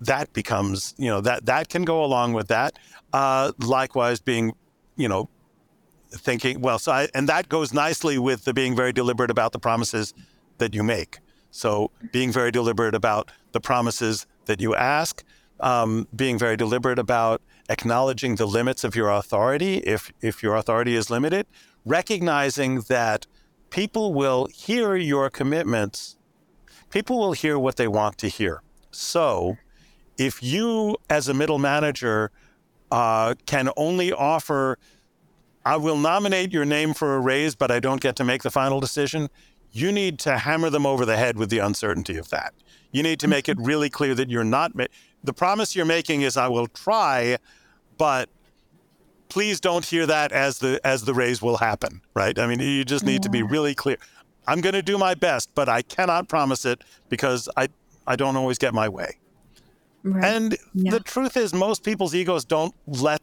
B: that becomes, you know, that that can go along with that. Uh, likewise, being, you know, thinking, well, so I, and that goes nicely with the being very deliberate about the promises that you make. So being very deliberate about the promises that you ask, um, being very deliberate about acknowledging the limits of your authority if if your authority is limited, recognizing that people will hear your commitments, people will hear what they want to hear. So if you as a middle manager uh, can only offer I will nominate your name for a raise, but I don't get to make the final decision. You need to hammer them over the head with the uncertainty of that. You need to make it mm-hmm. really clear that you're not. Ma- the promise you're making is, I will try, but please don't hear that as the as the raise will happen. Right? I mean, you just need yeah. to be really clear. I'm going to do my best, but I cannot promise it because I I don't always get my way. Right. And yeah. the truth is, most people's egos don't let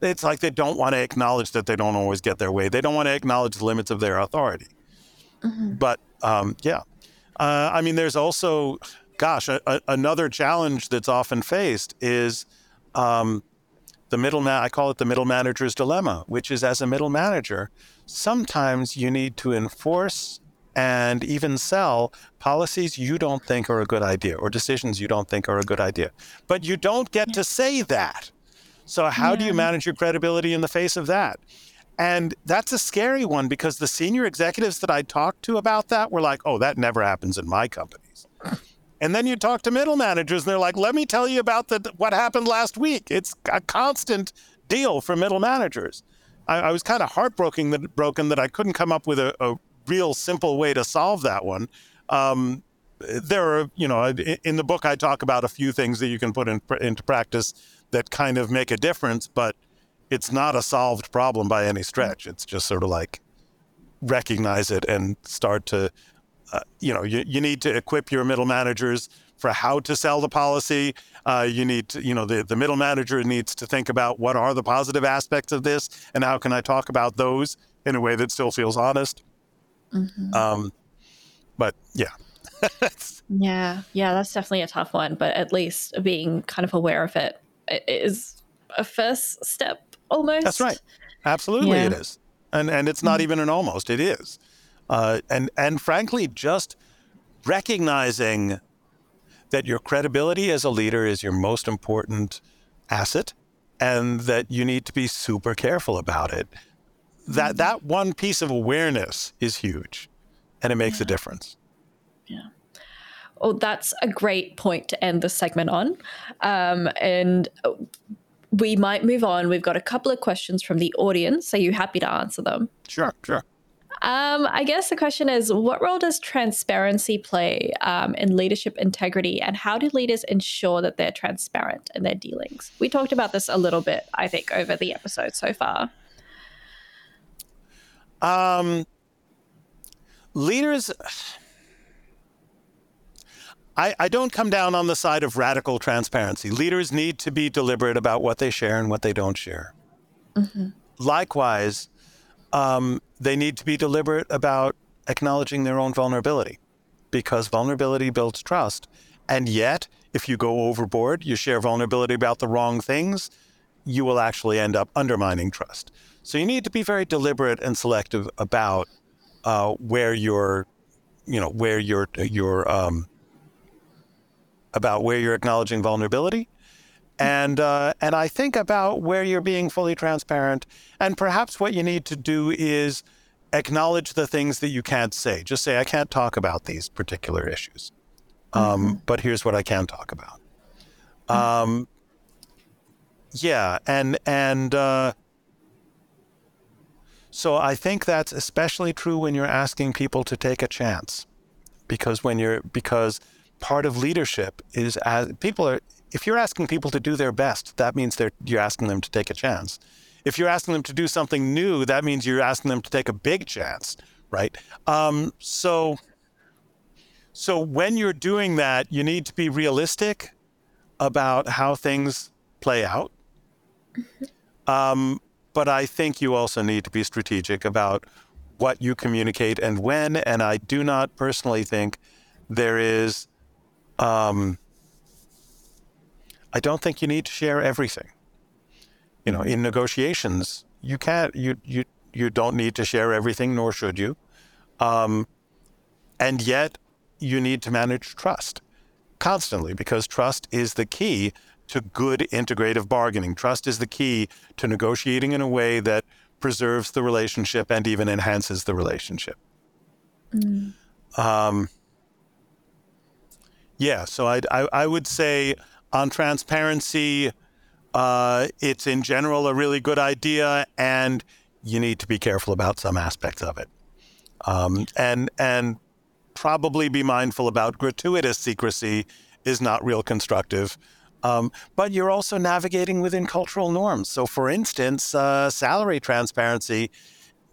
B: it's like they don't want to acknowledge that they don't always get their way. They don't want to acknowledge the limits of their authority. Mm-hmm. But um, yeah, uh, I mean, there's also, gosh, a, a, another challenge that's often faced is um, the middle. Ma- I call it the middle manager's dilemma, which is as a middle manager, sometimes you need to enforce and even sell policies you don't think are a good idea or decisions you don't think are a good idea. But you don't get to say that. So, how yeah. do you manage your credibility in the face of that? And that's a scary one because the senior executives that I talked to about that were like, oh, that never happens in my companies. And then you talk to middle managers and they're like, let me tell you about the, what happened last week. It's a constant deal for middle managers. I, I was kind of heartbroken that, broken that I couldn't come up with a, a real simple way to solve that one. Um, there are, you know, in the book, I talk about a few things that you can put in, into practice that kind of make a difference, but it's not a solved problem by any stretch. It's just sort of like recognize it and start to, uh, you know, you, you need to equip your middle managers for how to sell the policy. Uh, you need to, you know, the, the middle manager needs to think about what are the positive aspects of this and how can I talk about those in a way that still feels honest. Mm-hmm. Um, but yeah.
A: yeah, yeah, that's definitely a tough one, but at least being kind of aware of it is a first step almost.
B: That's right. Absolutely, yeah. it is, and and it's not mm-hmm. even an almost. It is, uh, and and frankly, just recognizing that your credibility as a leader is your most important asset, and that you need to be super careful about it. That that one piece of awareness is huge and it makes yeah. a difference.
A: Yeah. Oh, that's a great point to end the segment on. Um, and we might move on. We've got a couple of questions from the audience. Are you happy to answer them?
B: Sure, sure.
A: Um, I guess the question is what role does transparency play um, in leadership integrity, and how do leaders ensure that they're transparent in their dealings? We talked about this a little bit, I think, over the episode so far.
B: Um, leaders. I, I don't come down on the side of radical transparency. Leaders need to be deliberate about what they share and what they don't share. Mm-hmm. Likewise, um, they need to be deliberate about acknowledging their own vulnerability because vulnerability builds trust. And yet, if you go overboard, you share vulnerability about the wrong things, you will actually end up undermining trust. So you need to be very deliberate and selective about uh, where you're, you know, where you're, you're um, about where you're acknowledging vulnerability and uh, and I think about where you're being fully transparent, and perhaps what you need to do is acknowledge the things that you can't say. Just say, I can't talk about these particular issues, um, mm-hmm. but here's what I can talk about. Mm-hmm. Um, yeah, and and uh, so I think that's especially true when you're asking people to take a chance, because when you're because part of leadership is as people are if you're asking people to do their best, that means they're, you're asking them to take a chance. If you're asking them to do something new, that means you're asking them to take a big chance, right? Um, so, so when you're doing that, you need to be realistic about how things play out. Um, but I think you also need to be strategic about what you communicate and when. And I do not personally think there is. Um, I don't think you need to share everything. You know, in negotiations, you can't, you, you, you don't need to share everything, nor should you. Um, and yet, you need to manage trust constantly because trust is the key to good integrative bargaining. Trust is the key to negotiating in a way that preserves the relationship and even enhances the relationship. Mm. Um, yeah, so I'd, I, I would say on transparency. Uh, it's in general a really good idea, and you need to be careful about some aspects of it, um, and and probably be mindful about gratuitous secrecy is not real constructive. Um, but you're also navigating within cultural norms. So, for instance, uh, salary transparency,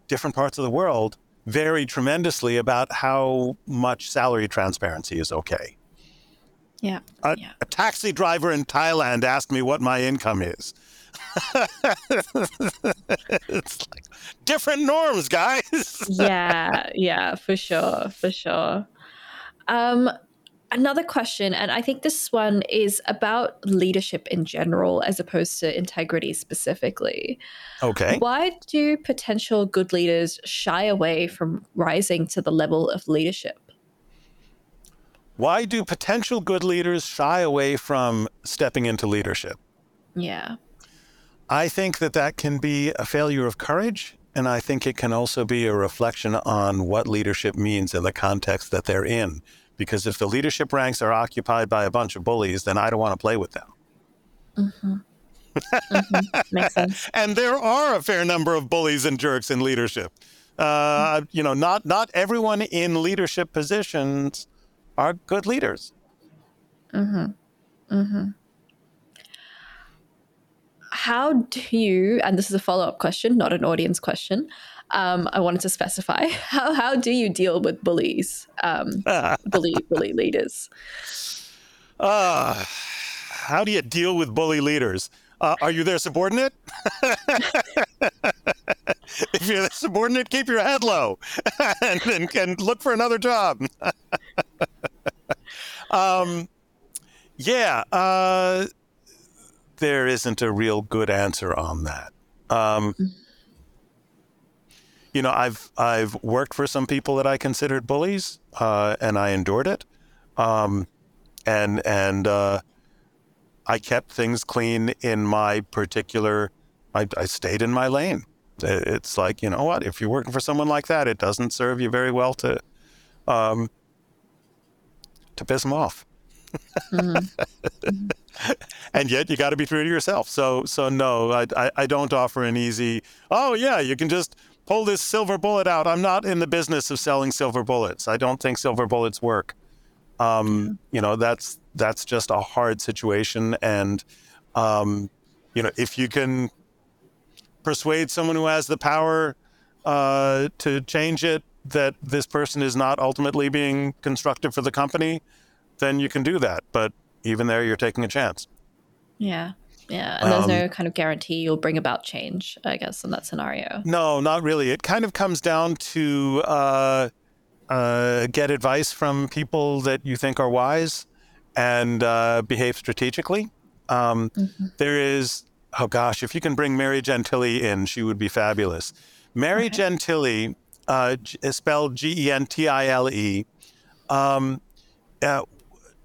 B: different parts of the world vary tremendously about how much salary transparency is okay.
A: Yeah.
B: A,
A: yeah.
B: a taxi driver in Thailand asked me what my income is. it's like different norms, guys.
A: yeah, yeah, for sure, for sure. Um, another question, and I think this one is about leadership in general as opposed to integrity specifically.
B: Okay.
A: Why do potential good leaders shy away from rising to the level of leadership?
B: Why do potential good leaders shy away from stepping into leadership?
A: Yeah.
B: I think that that can be a failure of courage. And I think it can also be a reflection on what leadership means in the context that they're in. Because if the leadership ranks are occupied by a bunch of bullies, then I don't want to play with them. Mm-hmm. mm-hmm. Makes sense. and there are a fair number of bullies and jerks in leadership. Uh, you know, not not everyone in leadership positions are good leaders.
A: Mm-hmm. Mm-hmm. How do you, and this is a follow up question, not an audience question. Um, I wanted to specify how how do you deal with bullies, um, bully bully leaders?
B: Uh, how do you deal with bully leaders? Uh, are you their subordinate? if you're the subordinate, keep your head low and, and, and look for another job. um, yeah, uh, there isn't a real good answer on that. Um, you know, I've I've worked for some people that I considered bullies, uh, and I endured it. Um, and and uh, I kept things clean in my particular. I, I stayed in my lane. It's like you know what? If you're working for someone like that, it doesn't serve you very well to um, to piss them off. Mm-hmm. and yet you got to be true to yourself. So so no, I, I, I don't offer an easy. Oh yeah, you can just pull this silver bullet out. I'm not in the business of selling silver bullets. I don't think silver bullets work. Um, you know that's that's just a hard situation, and um, you know if you can persuade someone who has the power uh, to change it that this person is not ultimately being constructive for the company, then you can do that. But even there, you're taking a chance.
A: Yeah. Yeah. And there's um, no kind of guarantee you'll bring about change, I guess, in that scenario.
B: No, not really. It kind of comes down to uh, uh, get advice from people that you think are wise and uh, behave strategically. Um, mm-hmm. there is, oh gosh, if you can bring Mary Gentile in, she would be fabulous. Mary okay. Gentile, uh, spelled G E N T I L E, um, uh,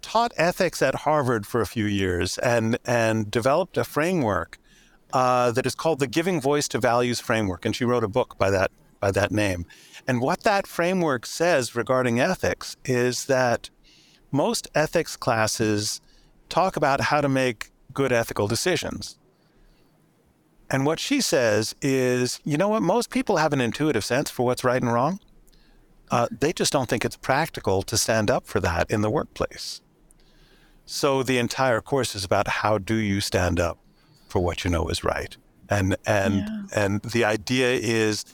B: taught ethics at Harvard for a few years and, and developed a framework uh, that is called the Giving Voice to Values Framework. And she wrote a book by that, by that name. And what that framework says regarding ethics is that most ethics classes talk about how to make good ethical decisions. And what she says is, you know what? Most people have an intuitive sense for what's right and wrong. Uh, they just don't think it's practical to stand up for that in the workplace. So the entire course is about how do you stand up for what you know is right, and and yeah. and the idea is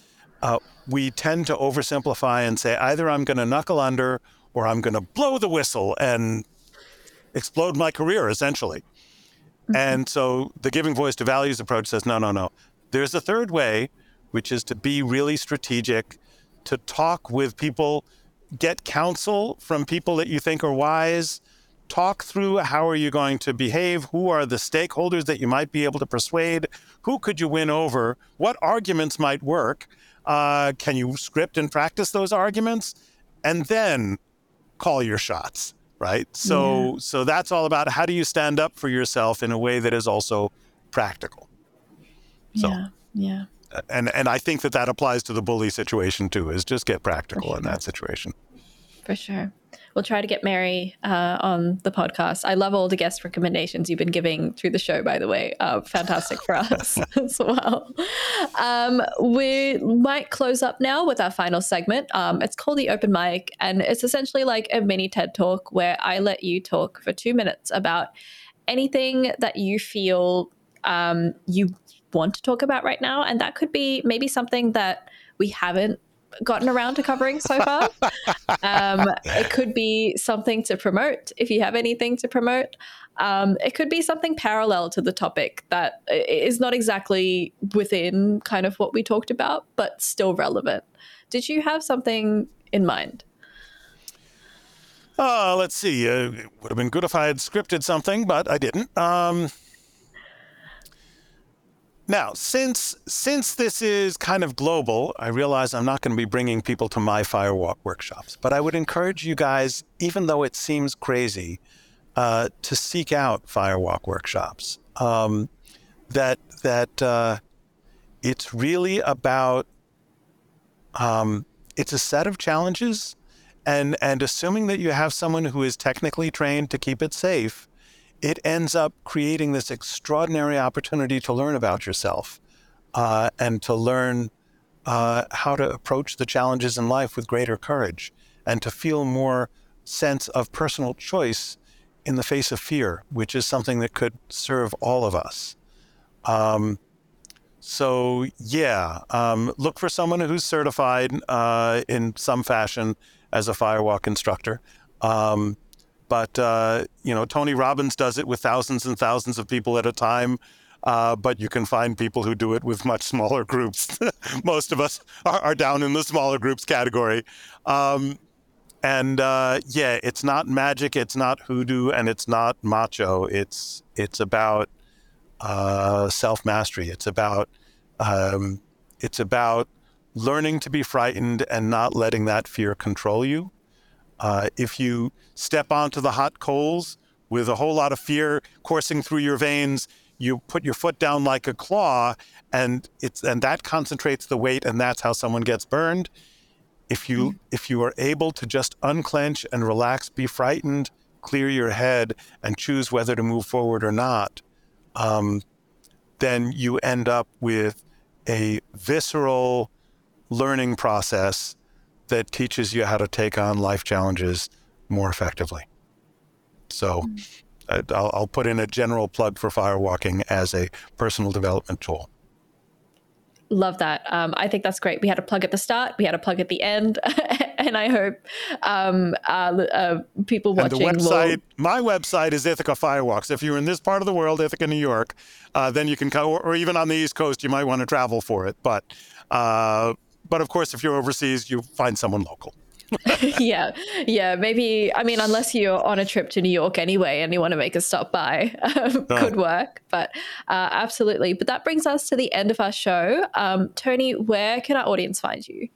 B: uh, we tend to oversimplify and say either I'm going to knuckle under or I'm going to blow the whistle and explode my career essentially. Mm-hmm. And so the giving voice to values approach says no no no. There's a third way, which is to be really strategic, to talk with people, get counsel from people that you think are wise talk through how are you going to behave who are the stakeholders that you might be able to persuade who could you win over what arguments might work uh, can you script and practice those arguments and then call your shots right? So yeah. so that's all about how do you stand up for yourself in a way that is also practical.
A: So yeah yeah.
B: and and i think that that applies to the bully situation too is just get practical sure. in that situation.
A: For sure we'll try to get Mary uh, on the podcast. I love all the guest recommendations you've been giving through the show, by the way. Uh, fantastic for us as well. Um, we might close up now with our final segment. Um, it's called the open mic, and it's essentially like a mini TED talk where I let you talk for two minutes about anything that you feel um, you want to talk about right now. And that could be maybe something that we haven't gotten around to covering so far. um, it could be something to promote if you have anything to promote. Um, it could be something parallel to the topic that is not exactly within kind of what we talked about, but still relevant. Did you have something in mind?
B: Uh, let's see. Uh, it would have been good if I had scripted something, but I didn't. Um, now, since since this is kind of global, I realize I'm not going to be bringing people to my firewalk workshops, but I would encourage you guys, even though it seems crazy, uh, to seek out firewalk workshops. Um, that that uh, it's really about um, it's a set of challenges, and and assuming that you have someone who is technically trained to keep it safe it ends up creating this extraordinary opportunity to learn about yourself uh, and to learn uh, how to approach the challenges in life with greater courage and to feel more sense of personal choice in the face of fear, which is something that could serve all of us. Um, so yeah, um, look for someone who's certified uh, in some fashion as a firewalk instructor. Um, but uh, you know, Tony Robbins does it with thousands and thousands of people at a time. Uh, but you can find people who do it with much smaller groups. Most of us are, are, down in the smaller groups category. Um, and uh, yeah, it's not magic, it's not hoodoo, and it's not macho. It's it's about uh, self mastery. It's about um, it's about learning to be frightened and not letting that fear control you. Uh, if you step onto the hot coals with a whole lot of fear coursing through your veins. You put your foot down like a claw, and it's and that concentrates the weight, and that's how someone gets burned. If you mm-hmm. if you are able to just unclench and relax, be frightened, clear your head, and choose whether to move forward or not, um, then you end up with a visceral learning process that teaches you how to take on life challenges more effectively. So mm. I'll, I'll, put in a general plug for firewalking as a personal development tool.
A: Love that. Um, I think that's great. We had a plug at the start, we had a plug at the end, and I hope um, uh, uh, people watching.
B: And the website, will... my website is Ithaca Firewalks. If you're in this part of the world, Ithaca, New York, uh, then you can come, or even on the East Coast, you might want to travel for it. But, uh, but of course, if you're overseas, you find someone local.
A: yeah, yeah. Maybe I mean, unless you're on a trip to New York anyway, and you want to make a stop by, um, could work. But uh, absolutely. But that brings us to the end of our show. Um, Tony, where can our audience find you?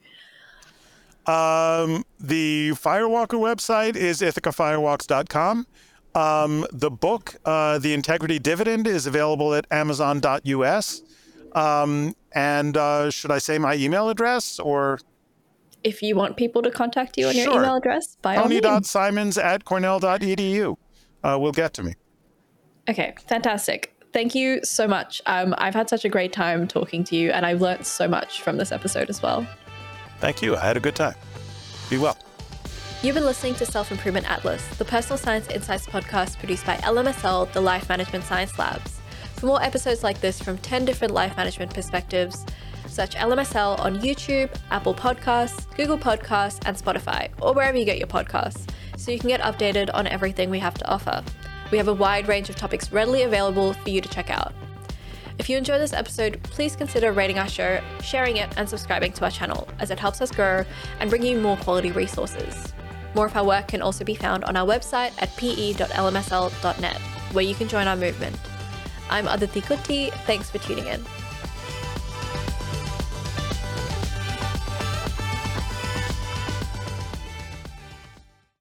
B: Um, the Firewalker website is ithacafirewalks.com. Um, the book, uh, The Integrity Dividend, is available at amazon.us. Um, and uh, should I say my email address or?
A: if you want people to contact you on sure. your email address, by
B: Tony.simons at cornell.edu uh, will get to me.
A: Okay, fantastic. Thank you so much. Um, I've had such a great time talking to you, and I've learned so much from this episode as well.
B: Thank you. I had a good time. Be well.
A: You've been listening to Self Improvement Atlas, the personal science insights podcast produced by LMSL, the Life Management Science Labs. For more episodes like this from 10 different life management perspectives, Search LMSL on YouTube, Apple Podcasts, Google Podcasts, and Spotify, or wherever you get your podcasts, so you can get updated on everything we have to offer. We have a wide range of topics readily available for you to check out. If you enjoyed this episode, please consider rating our show, sharing it, and subscribing to our channel, as it helps us grow and bring you more quality resources. More of our work can also be found on our website at pe.lmsl.net, where you can join our movement. I'm Aditi Kutty. Thanks for tuning in.